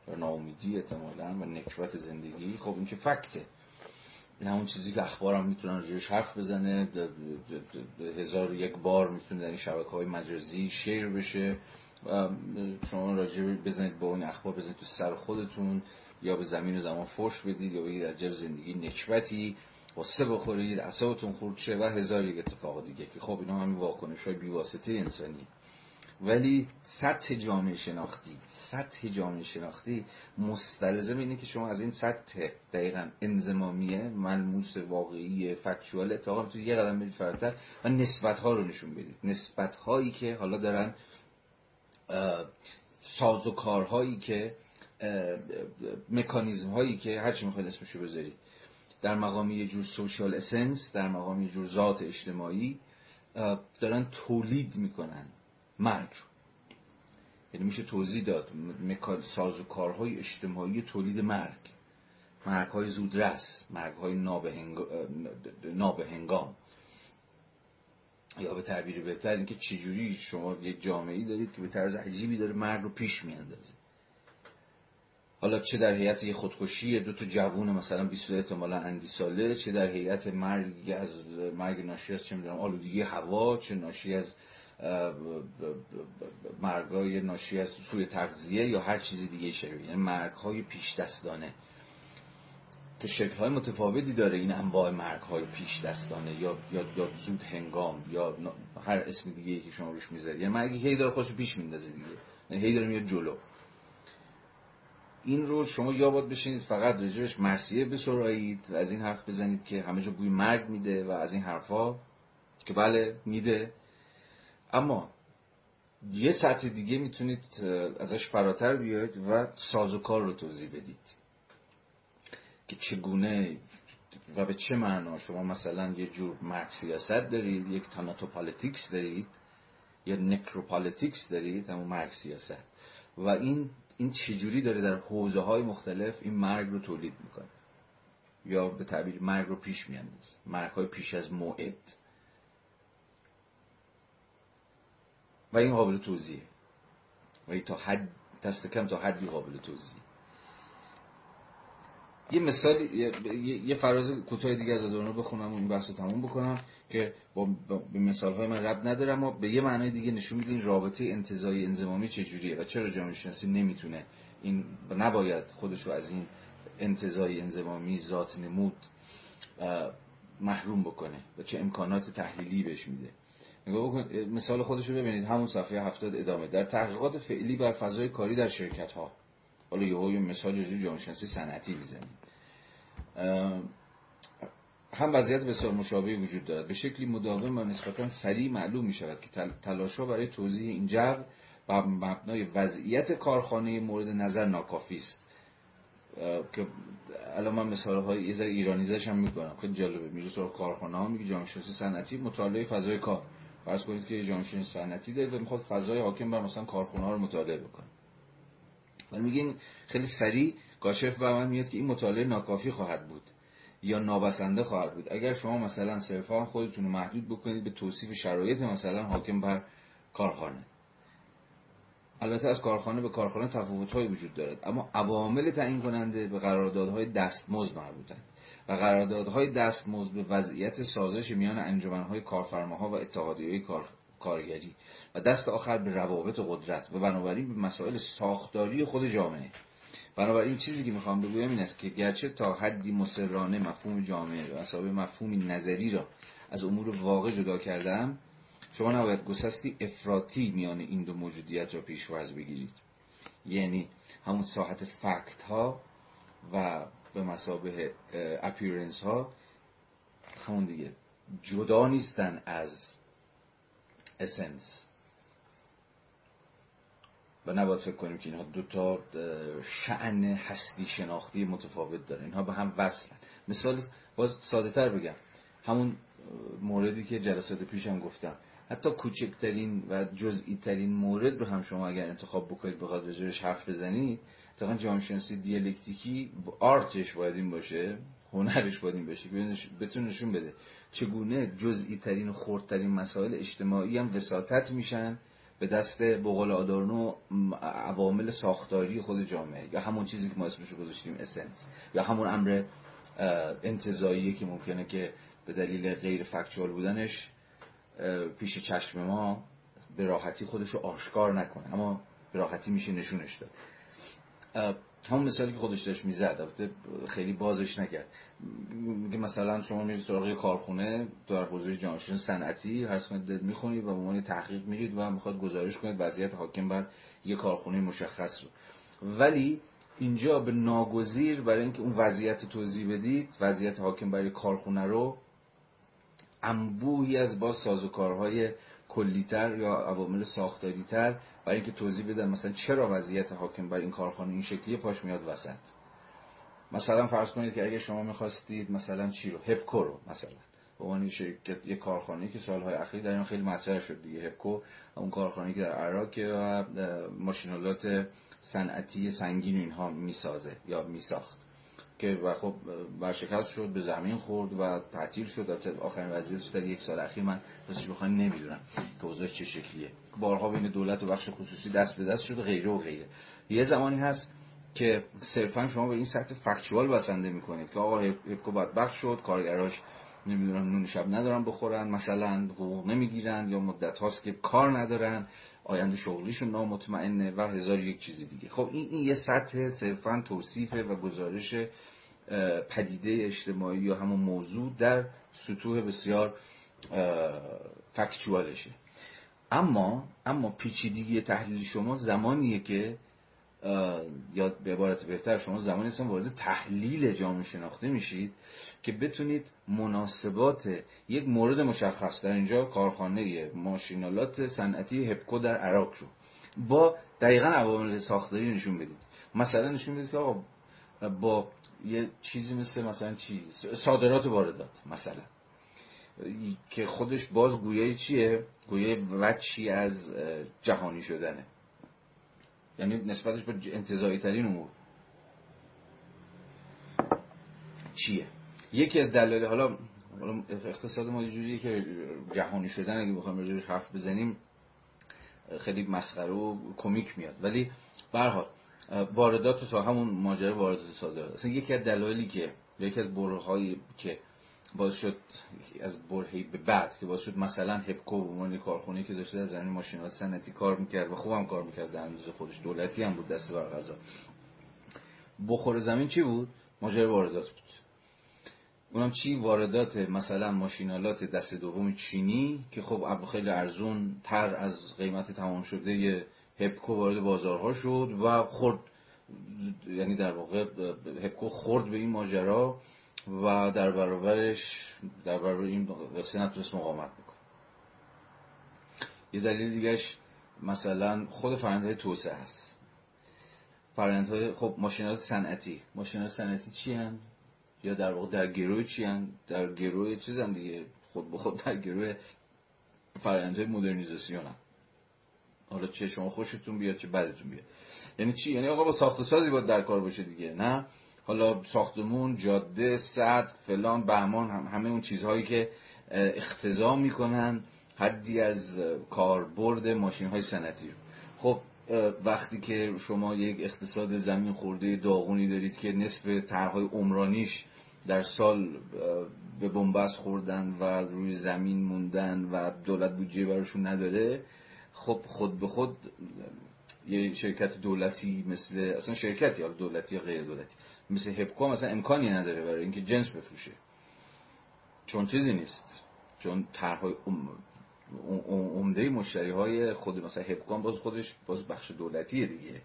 و ناامیدی احتمالا و نکبت زندگی خب این که فکته. این همون چیزی که اخبارم می‌تونن راجعش حرف بزنه هزار یک بار می‌تونه در این شبکه های مجازی شیر بشه. و شما راجع بزنید با اون اخبار بزنید تو سر خودتون یا به زمین و زمان فش بدید یا بگید در زندگی نکبتی قصه بخورید اصابتون خورد شه و هزار یک اتفاق دیگه. که خب اینا همین واکنش های بیواسطه انسانی ولی سطح جامعه شناختی سطح جامعه شناختی مستلزم اینه که شما از این سطح دقیقا انزمامیه ملموس واقعی فکچوال اتفاقا تو یه قدم برید فراتر و نسبت ها رو نشون بدید. نسبت هایی که حالا دارن ساز و کارهایی که مکانیزم هایی که هرچی می‌خواید اسمشو بذارید. در مقام یه جور سوشال اسنس در مقام یه جور ذات اجتماعی دارن تولید می‌کنن. مرگ یعنی میشه توضیح داد ساز و کارهای اجتماعی تولید مرگ. مرگ های زودرس مرگ های نابهنگام. یا به تعبیر بهتر اینکه چجوری شما یه جامعه دارید که به طرز عجیبی داره مرگ رو پیش میاندازه. حالا چه در هیئت یه خودکشی دو تا جوون مثلا 20 احتمالا اندی ساله چه در هیئت مرگ از مرگ ناشی از چه می‌دونم آلودگی هوا چه ناشی از مرگای ناشی از سوی تغذیه یا هر چیزی دیگه شبیه. یعنی مرگ های پیش دستانه که شکل های متفاوتی داره این انواع مرگ های پیش دستانه یا, یا, یا زود هنگام یا هر اسم دیگه که شما روش می‌ذارید. یعنی مرگی هی داره خودش پیش میندازه دیگه. یعنی هی داره میاد جلو. این رو شما یا باید بشینید فقط رجبش مرسیه بسرایید و از این حرف بزنید که همه جا بوی مرگ میده و از این حرفا که بله میده. اما یه سطح دیگه می‌تونید ازش فراتر بیاید و سازوکار رو توضیح بدید. که چگونه و به چه معنا؟ شما مثلا یه جور مرگ سیاست دارید یک thanatopolitics دارید یا necropolitics دارید همون مرگ سیاست و این این چجوری داره در حوزه های مختلف این مرگ رو تولید می‌کنه؟ یا به تعبیر مرگ رو پیش میاندازه مرگ های پیش از موعد. و این قابل توضیحه. و تا حد دست کم تا حدی قابل توضیح یه مثال یه, فراز کوتاه دیگه از ادورنو بخونم و این بحث رو تموم بکنم که با, به مثال های من رب ندارم و به یه معنای دیگه نشون میده این رابطه انتظایی انزمامی چجوریه و چرا جامعه شناسی نمی‌تونه این نباید خودش رو از این انتظایی انزمامی ذات نمود محروم بکنه و چه امکانات تحلیلی بهش میده. نگاه بکن مثال خودش رو ببینید. همون صفحه هفتاد ادامه. در تحقیقات فعلی بر فضای کاری در شرکت ها حالا یه مثال یه جامعه شناسی صنعتی می‌زنیم. هم وضعیت بسیار مشابهی وجود دارد. به شکلی مداوم و نسبتا سریع معلوم می شود که تلاشها برای توضیح این جو و مبنای وضعیت کارخانه مورد نظر ناکافی است. که الان من مثال های یه ذره ایرانیزش هم می‌کنم. خیلی جالبه. میره کارخانه ها میگه جامعه شناسی صنعتی مطالعه فضای کار. فرض کنید که جامعه شناسی صنعتی دارید و می‌خواد فضای حاکم بر مثلا کارخانه ها رو مطالعه بکنه. ولی میگه خیلی سریع گاشف و من میاد که این مطالعه ناکافی خواهد بود یا نابسنده خواهد بود. اگر شما مثلا صرفا خودتون رو محدود بکنید به توصیف شرایط مثلا حاکم بر کارخانه. البته از کارخانه به کارخانه تفاوت‌های وجود دارد اما عوامل تعیین کننده به قراردادهای دستمزد مربوطند. و قراردادهای دستمزد به وضعیت سازش میان انجمنهای کارفرماها و اتحادیه کار... کارگری و دست آخر به روابط قدرت و بنابراین به مسائل ساختاری خود جامعه. بنابراین چیزی که می‌خوام بگویم این است که گرچه تا حدی مسررانه مفهوم جامعه و اصابه مفهومی نظری را از امور واقع جدا کردم شما نباید گسستی افراطی میان این دو موجودیت را پیش بگیرید. یعنی همون ساحت فکت ها و به مسابه اپیرنس ها همون دیگه. جدا نیستن از اسنس و نباید فکر کنیم که اینها دو تا شعن هستی شناختی متفاوت دارن اینها به هم وصلن. مثال باز ساده تر بگم. همون موردی که جلسات پیشم گفتم. حتی کوچکترین و جزئی ترین مورد رو هم شما اگر انتخاب بکنید بخواد راجبش حرف بزنید اتفاقا جامعه دیالکتیکی آرتش باید این باشه هنرش باید این باشه بتون نشون بده چگونه جزئی ترین و خردترین مسائل اجتماعی هم وساطت میشن به دست بقول آدارنو عوامل ساختاری خود جامعه یا همون چیزی که ما اسمش رو گذاشتیم اسنس یا همون امر انتظایی که ممکنه که به دلیل غیر فکچوال بودنش پیش چشم ما به راحتی خودش رو آشکار نکنه اما به راحتی میشه نشونش داد. همون مثالی که خودش داشت می‌زد البته خیلی بازش نکرد. میگه مثلا شما میرید سراغ کارخونه در حوزه جامعه صنعتی هر کنید می‌خونید و به عنوان تحقیق میرید و می‌خواد گزارش کنید وضعیت حاکم بر یه کارخونه مشخص رو. ولی اینجا به ناگزیر برای اینکه اون وضعیت توضیح بدید وضعیت حاکم برای کارخونه رو انبوهی از باز سازوکارهای کلیتر یا عوامل ساختاریتر برای اینکه توضیح بدن مثلا چرا وضعیت حاکم بر این کارخانه این شکلیه پاش میاد وسط. مثلا فرض کنید که اگه شما می‌خواستید مثلا چی رو هپکو رو مثلا به عنوان شرکت یه کارخانه که سالهای اخیر در این خیلی مطرح شد دیگه هپکو اون کارخانه که در عراق و ماشینالات صنعتی سنگین اینها می‌سازه یا میساخت. که و خب برشکست شد به زمین خورد و تعطیل شد. آخرین وضعیتش در یک سال اخیر من راستش بخوام نمی‌دونم که اوضاعش چه شکلیه. بارها بین دولت و بخش خصوصی دست به دست شد و غیره و غیره. یه زمانی هست که صرفا شما به این سطح فکچوال بسنده می‌کنید که آقا هپکو بخش شد کارگراش نمی‌دونم نون شب ندارن بخورن مثلا حقوق نمی‌گیرن یا مدت هاست که کار ندارن. آینده شغلیشون نامطمئنه و هزار یک چیزی دیگه. خب این, این یه سطح صرفا توصیفه و گزارش پدیده اجتماعی یا همون موضوع در سطوح بسیار فکچوالشه اما اما پیچیدگی تحلیل شما زمانیه که یا به عبارت بهتر شما زمانی هستن وارد تحلیل جامعه شناخته میشید. که بتونید مناسبات یک مورد مشخص در اینجا کارخانه ماشینالات صنعتی هپکو در عراق رو با دقیقا عوامل ساختاری نشون بدید. مثلا نشون بدید که آقا با یه چیزی مثل مثلا چی؟ صادرات واردات مثلا. که خودش باز گویه چیه؟ گویه وچی از جهانی شدنه. یعنی نسبتش به انتظایی ترین امور. چیه؟ یکی از دلایل حالا اقتصاد ما جوریه که جهانی شدن اگه بخوایم راجعش حرف بزنیم خیلی مسخره و کمیک میاد. ولی به حال واردات و همون ماجرا واردات صادرات اصلا یکی از دلایلی که یکی از برهایی که باز شد از برهی به بعد که باز شد مثلا هپکو به عنوان کارخونه که داشته از زمین ماشینات صنعتی کار می‌کرد و خوبم کار می‌کرد در اندازه خودش دولتی هم بود دست بر بخور زمین چی بود؟ ماجرا واردات بود. اونم چی؟ واردات مثلا ماشینالات دست دوم چینی که خب خیلی ارزون تر از قیمت تمام شده هپکو وارد بازارها شد و خورد یعنی در واقع هپکو خورد به این ماجرا و در برابرش در برابر این قصه نتونست مقاومت بکنه. یه دلیل دیگهش مثلا خود فرآیندهای توسعه هست. فرآیندهای خب ماشینات صنعتی. ماشینات صنعتی چی هن؟ یا در واقع در گروه چی هن؟ در گروه چیزن دیگه؟ خود به خود در گروه فرآیندهای مدرنیزاسیون هم. حالا چه شما خوشتون بیاد چه بدتون بیاد. یعنی چی؟ یعنی آقا با ساخت سازی باید در کار باشه دیگه نه؟ حالا ساختمون جاده سد فلان بهمان هم همه اون چیزهایی که اختزام می‌کنن حدی از کاربرد ماشین های سنتی خب وقتی که شما یک اقتصاد زمین خورده داغونی دارید که نصف طرحهای عمرانیش در سال به بنبست خوردن و روی زمین موندن و دولت بودجه براشون نداره خب خود به خود یه شرکت دولتی مثل اصلا شرکتی یا دولتی یا غیر دولتی مثل هپکو مثلا امکانی نداره برای اینکه جنس بفروشه. چون چیزی نیست. چون طرحهای عمده مشتری های خود مثلا هپکو باز خودش باز بخش دولتیه دیگه.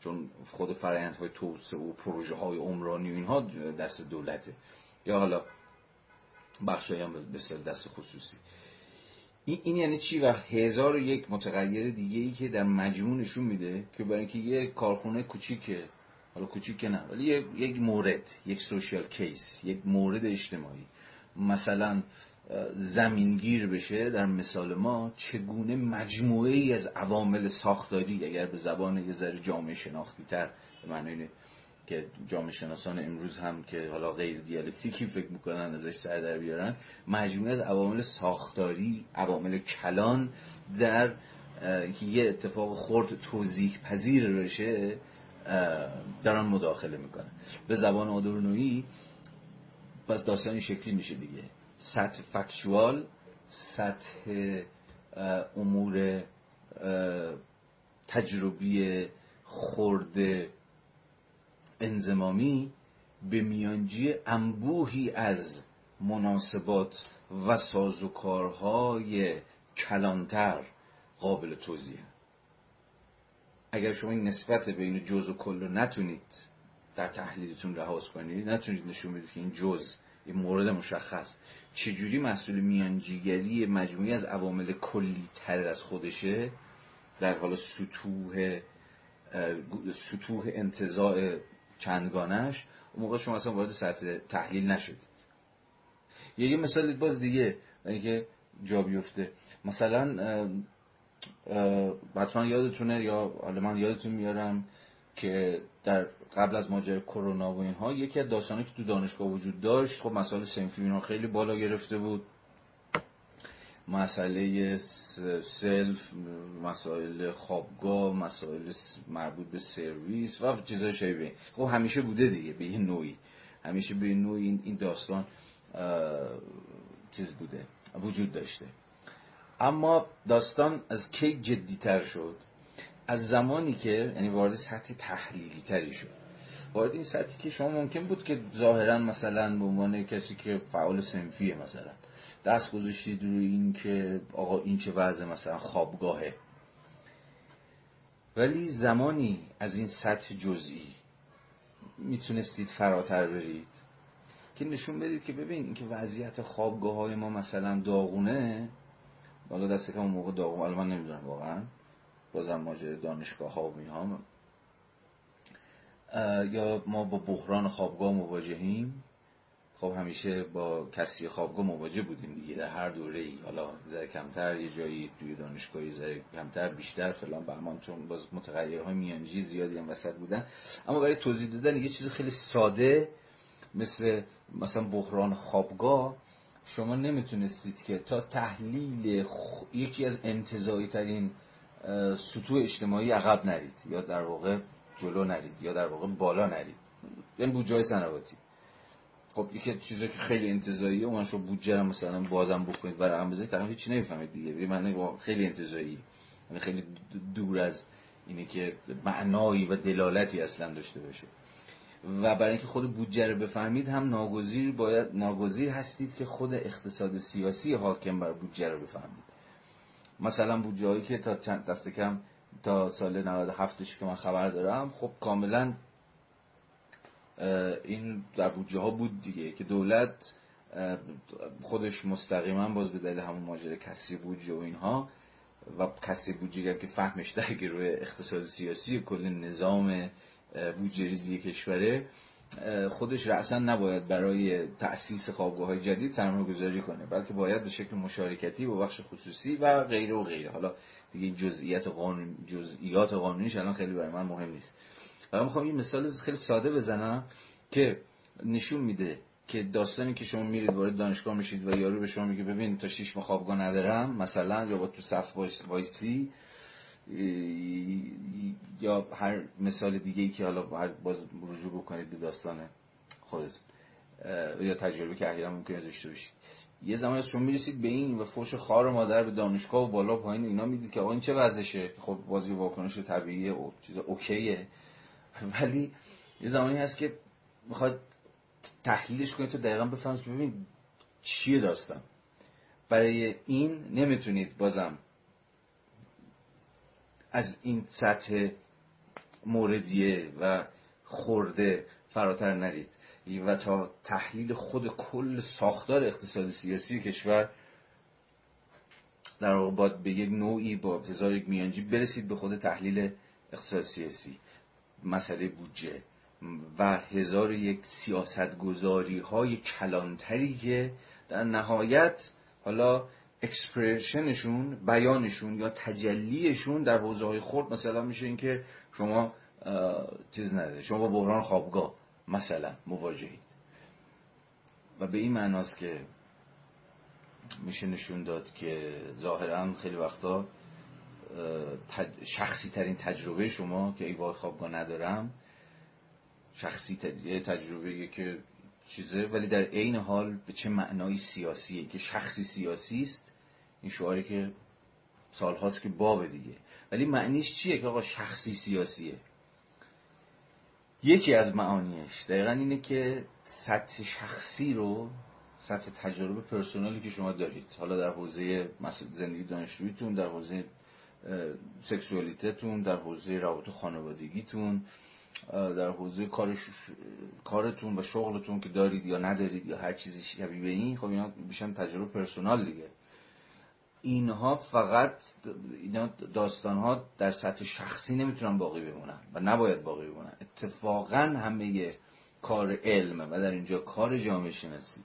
چون خود های توسعه و پروژه های عمرانی و اینها دست دولته. یا حالا بخش هم به دست خصوصی. این, این یعنی چی؟ و هزار و یک متغیر دیگه ای که در مجموع نشون میده که برای اینکه یه کارخونه کوچیکه حالا کوچیک نه ولی یک مورد یک سوشیال کیس یک مورد اجتماعی. مثلا زمینگیر بشه در مثال ما چگونه مجموعه ای از عوامل ساختاری اگر به زبان یه ذره جامعه شناختی تر به معنی که جامعه شناسان امروز هم که حالا غیر دیالکتیکی فکر می‌کنن ازش سر در بیارن مجموعه از عوامل ساختاری عوامل کلان در که یه اتفاق خورد توضیح پذیر بشه دارن مداخله می‌کنن. به زبان آدورنویی پس داستان شکلی میشه دیگه. سطح فکشوال سطح امور تجربی خورده انزمامی به میانجی انبوهی از مناسبات و سازوکارهای کلانتر قابل توضیح اگر شما این نسبت بین جز و کل رو نتونید در تحلیلتون رهاز کنید نتونید نشون بدید که این جز این مورد مشخص. چجوری مسئول میانجیگری مجموعی از عوامل کلی تر از خودشه؟ در حال سطوح سطوح انتظاع چندگانش اون موقع شما اصلا وارد سطح تحلیل نشدید. یه مثال باز دیگه اینکه جا بیفته. مثلا حتما یادتونه یا حالا من یادتون میارم که در قبل از ماجرای کرونا و اینها یکی از داستانی که تو دانشگاه وجود داشت خب مسائل سنفی اینا خیلی بالا گرفته بود. مسئله سلف مسائل خوابگاه مسائل مربوط به سرویس و چیزای شبیه خب همیشه بوده دیگه به یه نوعی. همیشه به نوعی این داستان چیز بوده وجود داشته. اما داستان از کی جدیتر شد؟ از زمانی که یعنی وارد سطح تحلیلی تری شد. وارد این سطحی که شما ممکن بود که ظاهرا مثلا به عنوان کسی که فعال سنفیه مثلا دست گذاشتید روی این که آقا این چه وضع مثلا خوابگاهه. ولی زمانی از این سطح جزئی می‌تونستید فراتر برید که نشون بدید که ببین اینکه وضعیت خوابگاه های ما مثلا داغونه. حالا دست کم موقع داغون الان من نمی‌دونم واقعا. بازم ماجرای دانشگاه ها و اینها یا ما با بحران خوابگاه مواجهیم. خب همیشه با کسی خوابگاه مواجه بودیم دیگه. در هر دوره ای حالا ذره کمتر یه جایی توی دانشگاهی ذره کمتر بیشتر فلان بهمان چون باز متغیرهای میانجی زیادی هم وسط بودن. اما برای توضیح دادن یه چیز خیلی ساده مثل مثلا بحران خوابگاه شما نمی‌تونستید که تا تحلیل یکی از انتظایی ترین سطوح اجتماعی عقب نرید یا در واقع جلو نرید یا در واقع بالا نرید. یعنی بودجه سنواتی خب یکی چیزی که خیلی انتظاییه اون شو بودجه رو مثلا بازم بکنید رقم بزنید طرف هیچ نمی‌فهمید دیگه. به معنی خیلی انتظایی. یعنی خیلی دور از اینه که معنایی و دلالتی اصلا داشته باشه. و برای اینکه خود بودجه رو بفهمید هم ناگزیر باید ناگزیر هستید که خود اقتصاد سیاسی حاکم بر بودجه رو بفهمید. مثلا هایی که تا چند دست کم تا سال 97 که من خبر دارم خب کاملا این در بودجه ها بود دیگه. که دولت خودش مستقیما باز به دلیل همون ماجرا کسری بودجه و اینها و کسری بودجه که فهمش درگیر روی اقتصاد سیاسی کل نظام بودجه ریزی کشوره خودش رأسا نباید برای تأسیس خوابگاه جدید سرمایه گذاری کنه بلکه باید به شکل مشارکتی با بخش خصوصی و غیره و غیره. حالا دیگه جزئیات قانون جزئیات قانونیش الان خیلی برای من مهم نیست. و می‌خوام یه مثال خیلی ساده بزنم که نشون میده که داستانی که شما میرید وارد دانشگاه میشید و یارو به شما میگه ببین تا شیش خوابگاه ندارم مثلا یا با تو صف وایسی یا هر مثال دیگه ای که حالا باز رجوع بکنید به داستان خودت یا تجربه که احیانا ممکنه داشته باشید. یه زمانی شما می‌رسید به این و فوش خار مادر به دانشگاه و بالا پایین اینا می‌دید که آقا این چه وضعشه؟ خب بازی واکنش طبیعیه و چیز اوکیه. ولی یه زمانی هست که می‌خواد تحلیلش کنید تو دقیقا بفهمید ببین چیه داستان. برای این نمی‌تونید بازم از این سطح موردیه و خورده فراتر نرید. و تا تحلیل خود کل ساختار اقتصاد سیاسی کشور در واقع باید به یک نوعی با هزار یک میانجی برسید به خود تحلیل اقتصاد سیاسی. مسئله بودجه و هزار یک سیاست گذاری های کلانتری که در نهایت حالا اکسپریشنشون بیانشون یا تجلیشون در حوزه های خورد مثلا میشه اینکه شما چیز نده شما با بحران خوابگاه مثلا مواجهید. و به این معناست که میشه نشون داد که ظاهرا خیلی وقتا شخصی ترین تجربه شما که ای خوابگاه ندارم شخصی تجربه که چیزه ولی در عین حال به چه معنای سیاسیه که شخصی سیاسی است این شعاری که سالهاست که باب دیگه. ولی معنیش چیه که آقا شخصی سیاسیه؟ یکی از معانیش دقیقا اینه که سطح شخصی رو سطح تجربه پرسونالی که شما دارید. حالا در حوزه زندگی دانشجوییتون در حوزه سکسوالیتتون در حوزه روابط خانوادگیتون در حوزه کارش... کارتون و شغلتون که دارید یا ندارید یا هر چیزی شبیه به این خب اینا بیشن تجربه پرسونال دیگه. اینها فقط اینا داستان ها در سطح شخصی نمی‌تونن باقی بمونن و نباید باقی بمونن. اتفاقا همه کار علم و در اینجا کار جامعه شناسی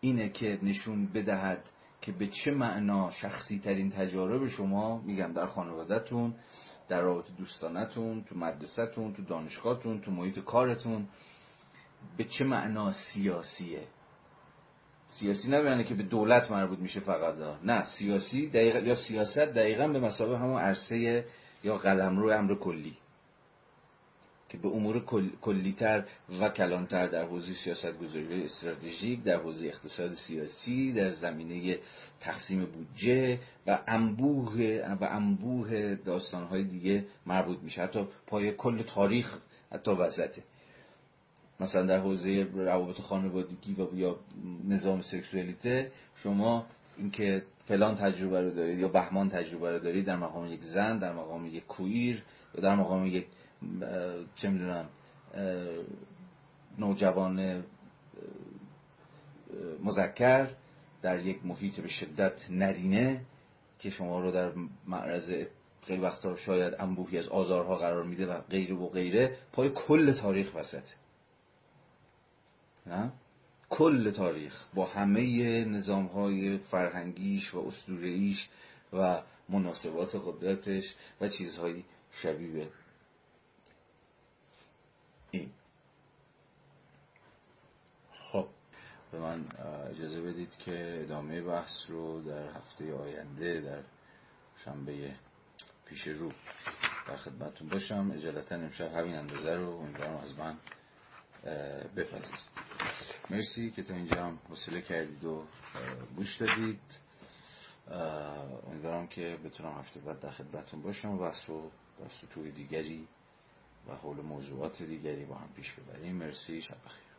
اینه که نشون بدهد که به چه معنا شخصی ترین تجارب شما میگم در خانوادهتون در رابط دوستانتون تو مدرسهتون تو دانشگاهتون تو محیط کارتون به چه معنا سیاسیه؟ سیاسی نه که به دولت مربوط میشه فقط نه سیاسی دقیقا یا سیاست دقیقا به مسابقه همون عرصه یا قلمرو امر کلی. که به امور کل، کلیتر و کلانتر در حوزه سیاست گذاری استراتژیک در حوزه اقتصاد سیاسی در زمینه تقسیم بودجه و انبوه و انبوه داستانهای دیگه مربوط میشه. حتی پای کل تاریخ حتی وسطه مثلا در حوزه روابط خانوادگی و یا نظام سکسوالیته شما اینکه فلان تجربه رو دارید یا بهمان تجربه رو دارید در مقام یک زن در مقام یک کویر یا در مقام یک چه می‌دونم نوجوان مذکر در یک محیط به شدت نرینه که شما رو در معرض خیلی وقتا شاید انبوهی از آزارها قرار میده و غیره و غیره پای کل تاریخ وسط نه؟ کل تاریخ با همه نظام های فرهنگیش و اسطوره‌ایش و مناسبات قدرتش و چیزهایی شبیه این خب به من اجازه بدید که ادامه بحث رو در هفته آینده در شنبه پیش رو در خدمتون باشم. اجالتا امشب همین اندازه رو امیدوارم از من بپذیرید. مرسی که تا اینجا هم حوصله کردید و گوش دادید. امیدوارم که بتونم هفته بعد در خدمتتون باشم و بحث رو توی دیگری و حول موضوعات دیگری با هم پیش ببریم. مرسی شب بخیر.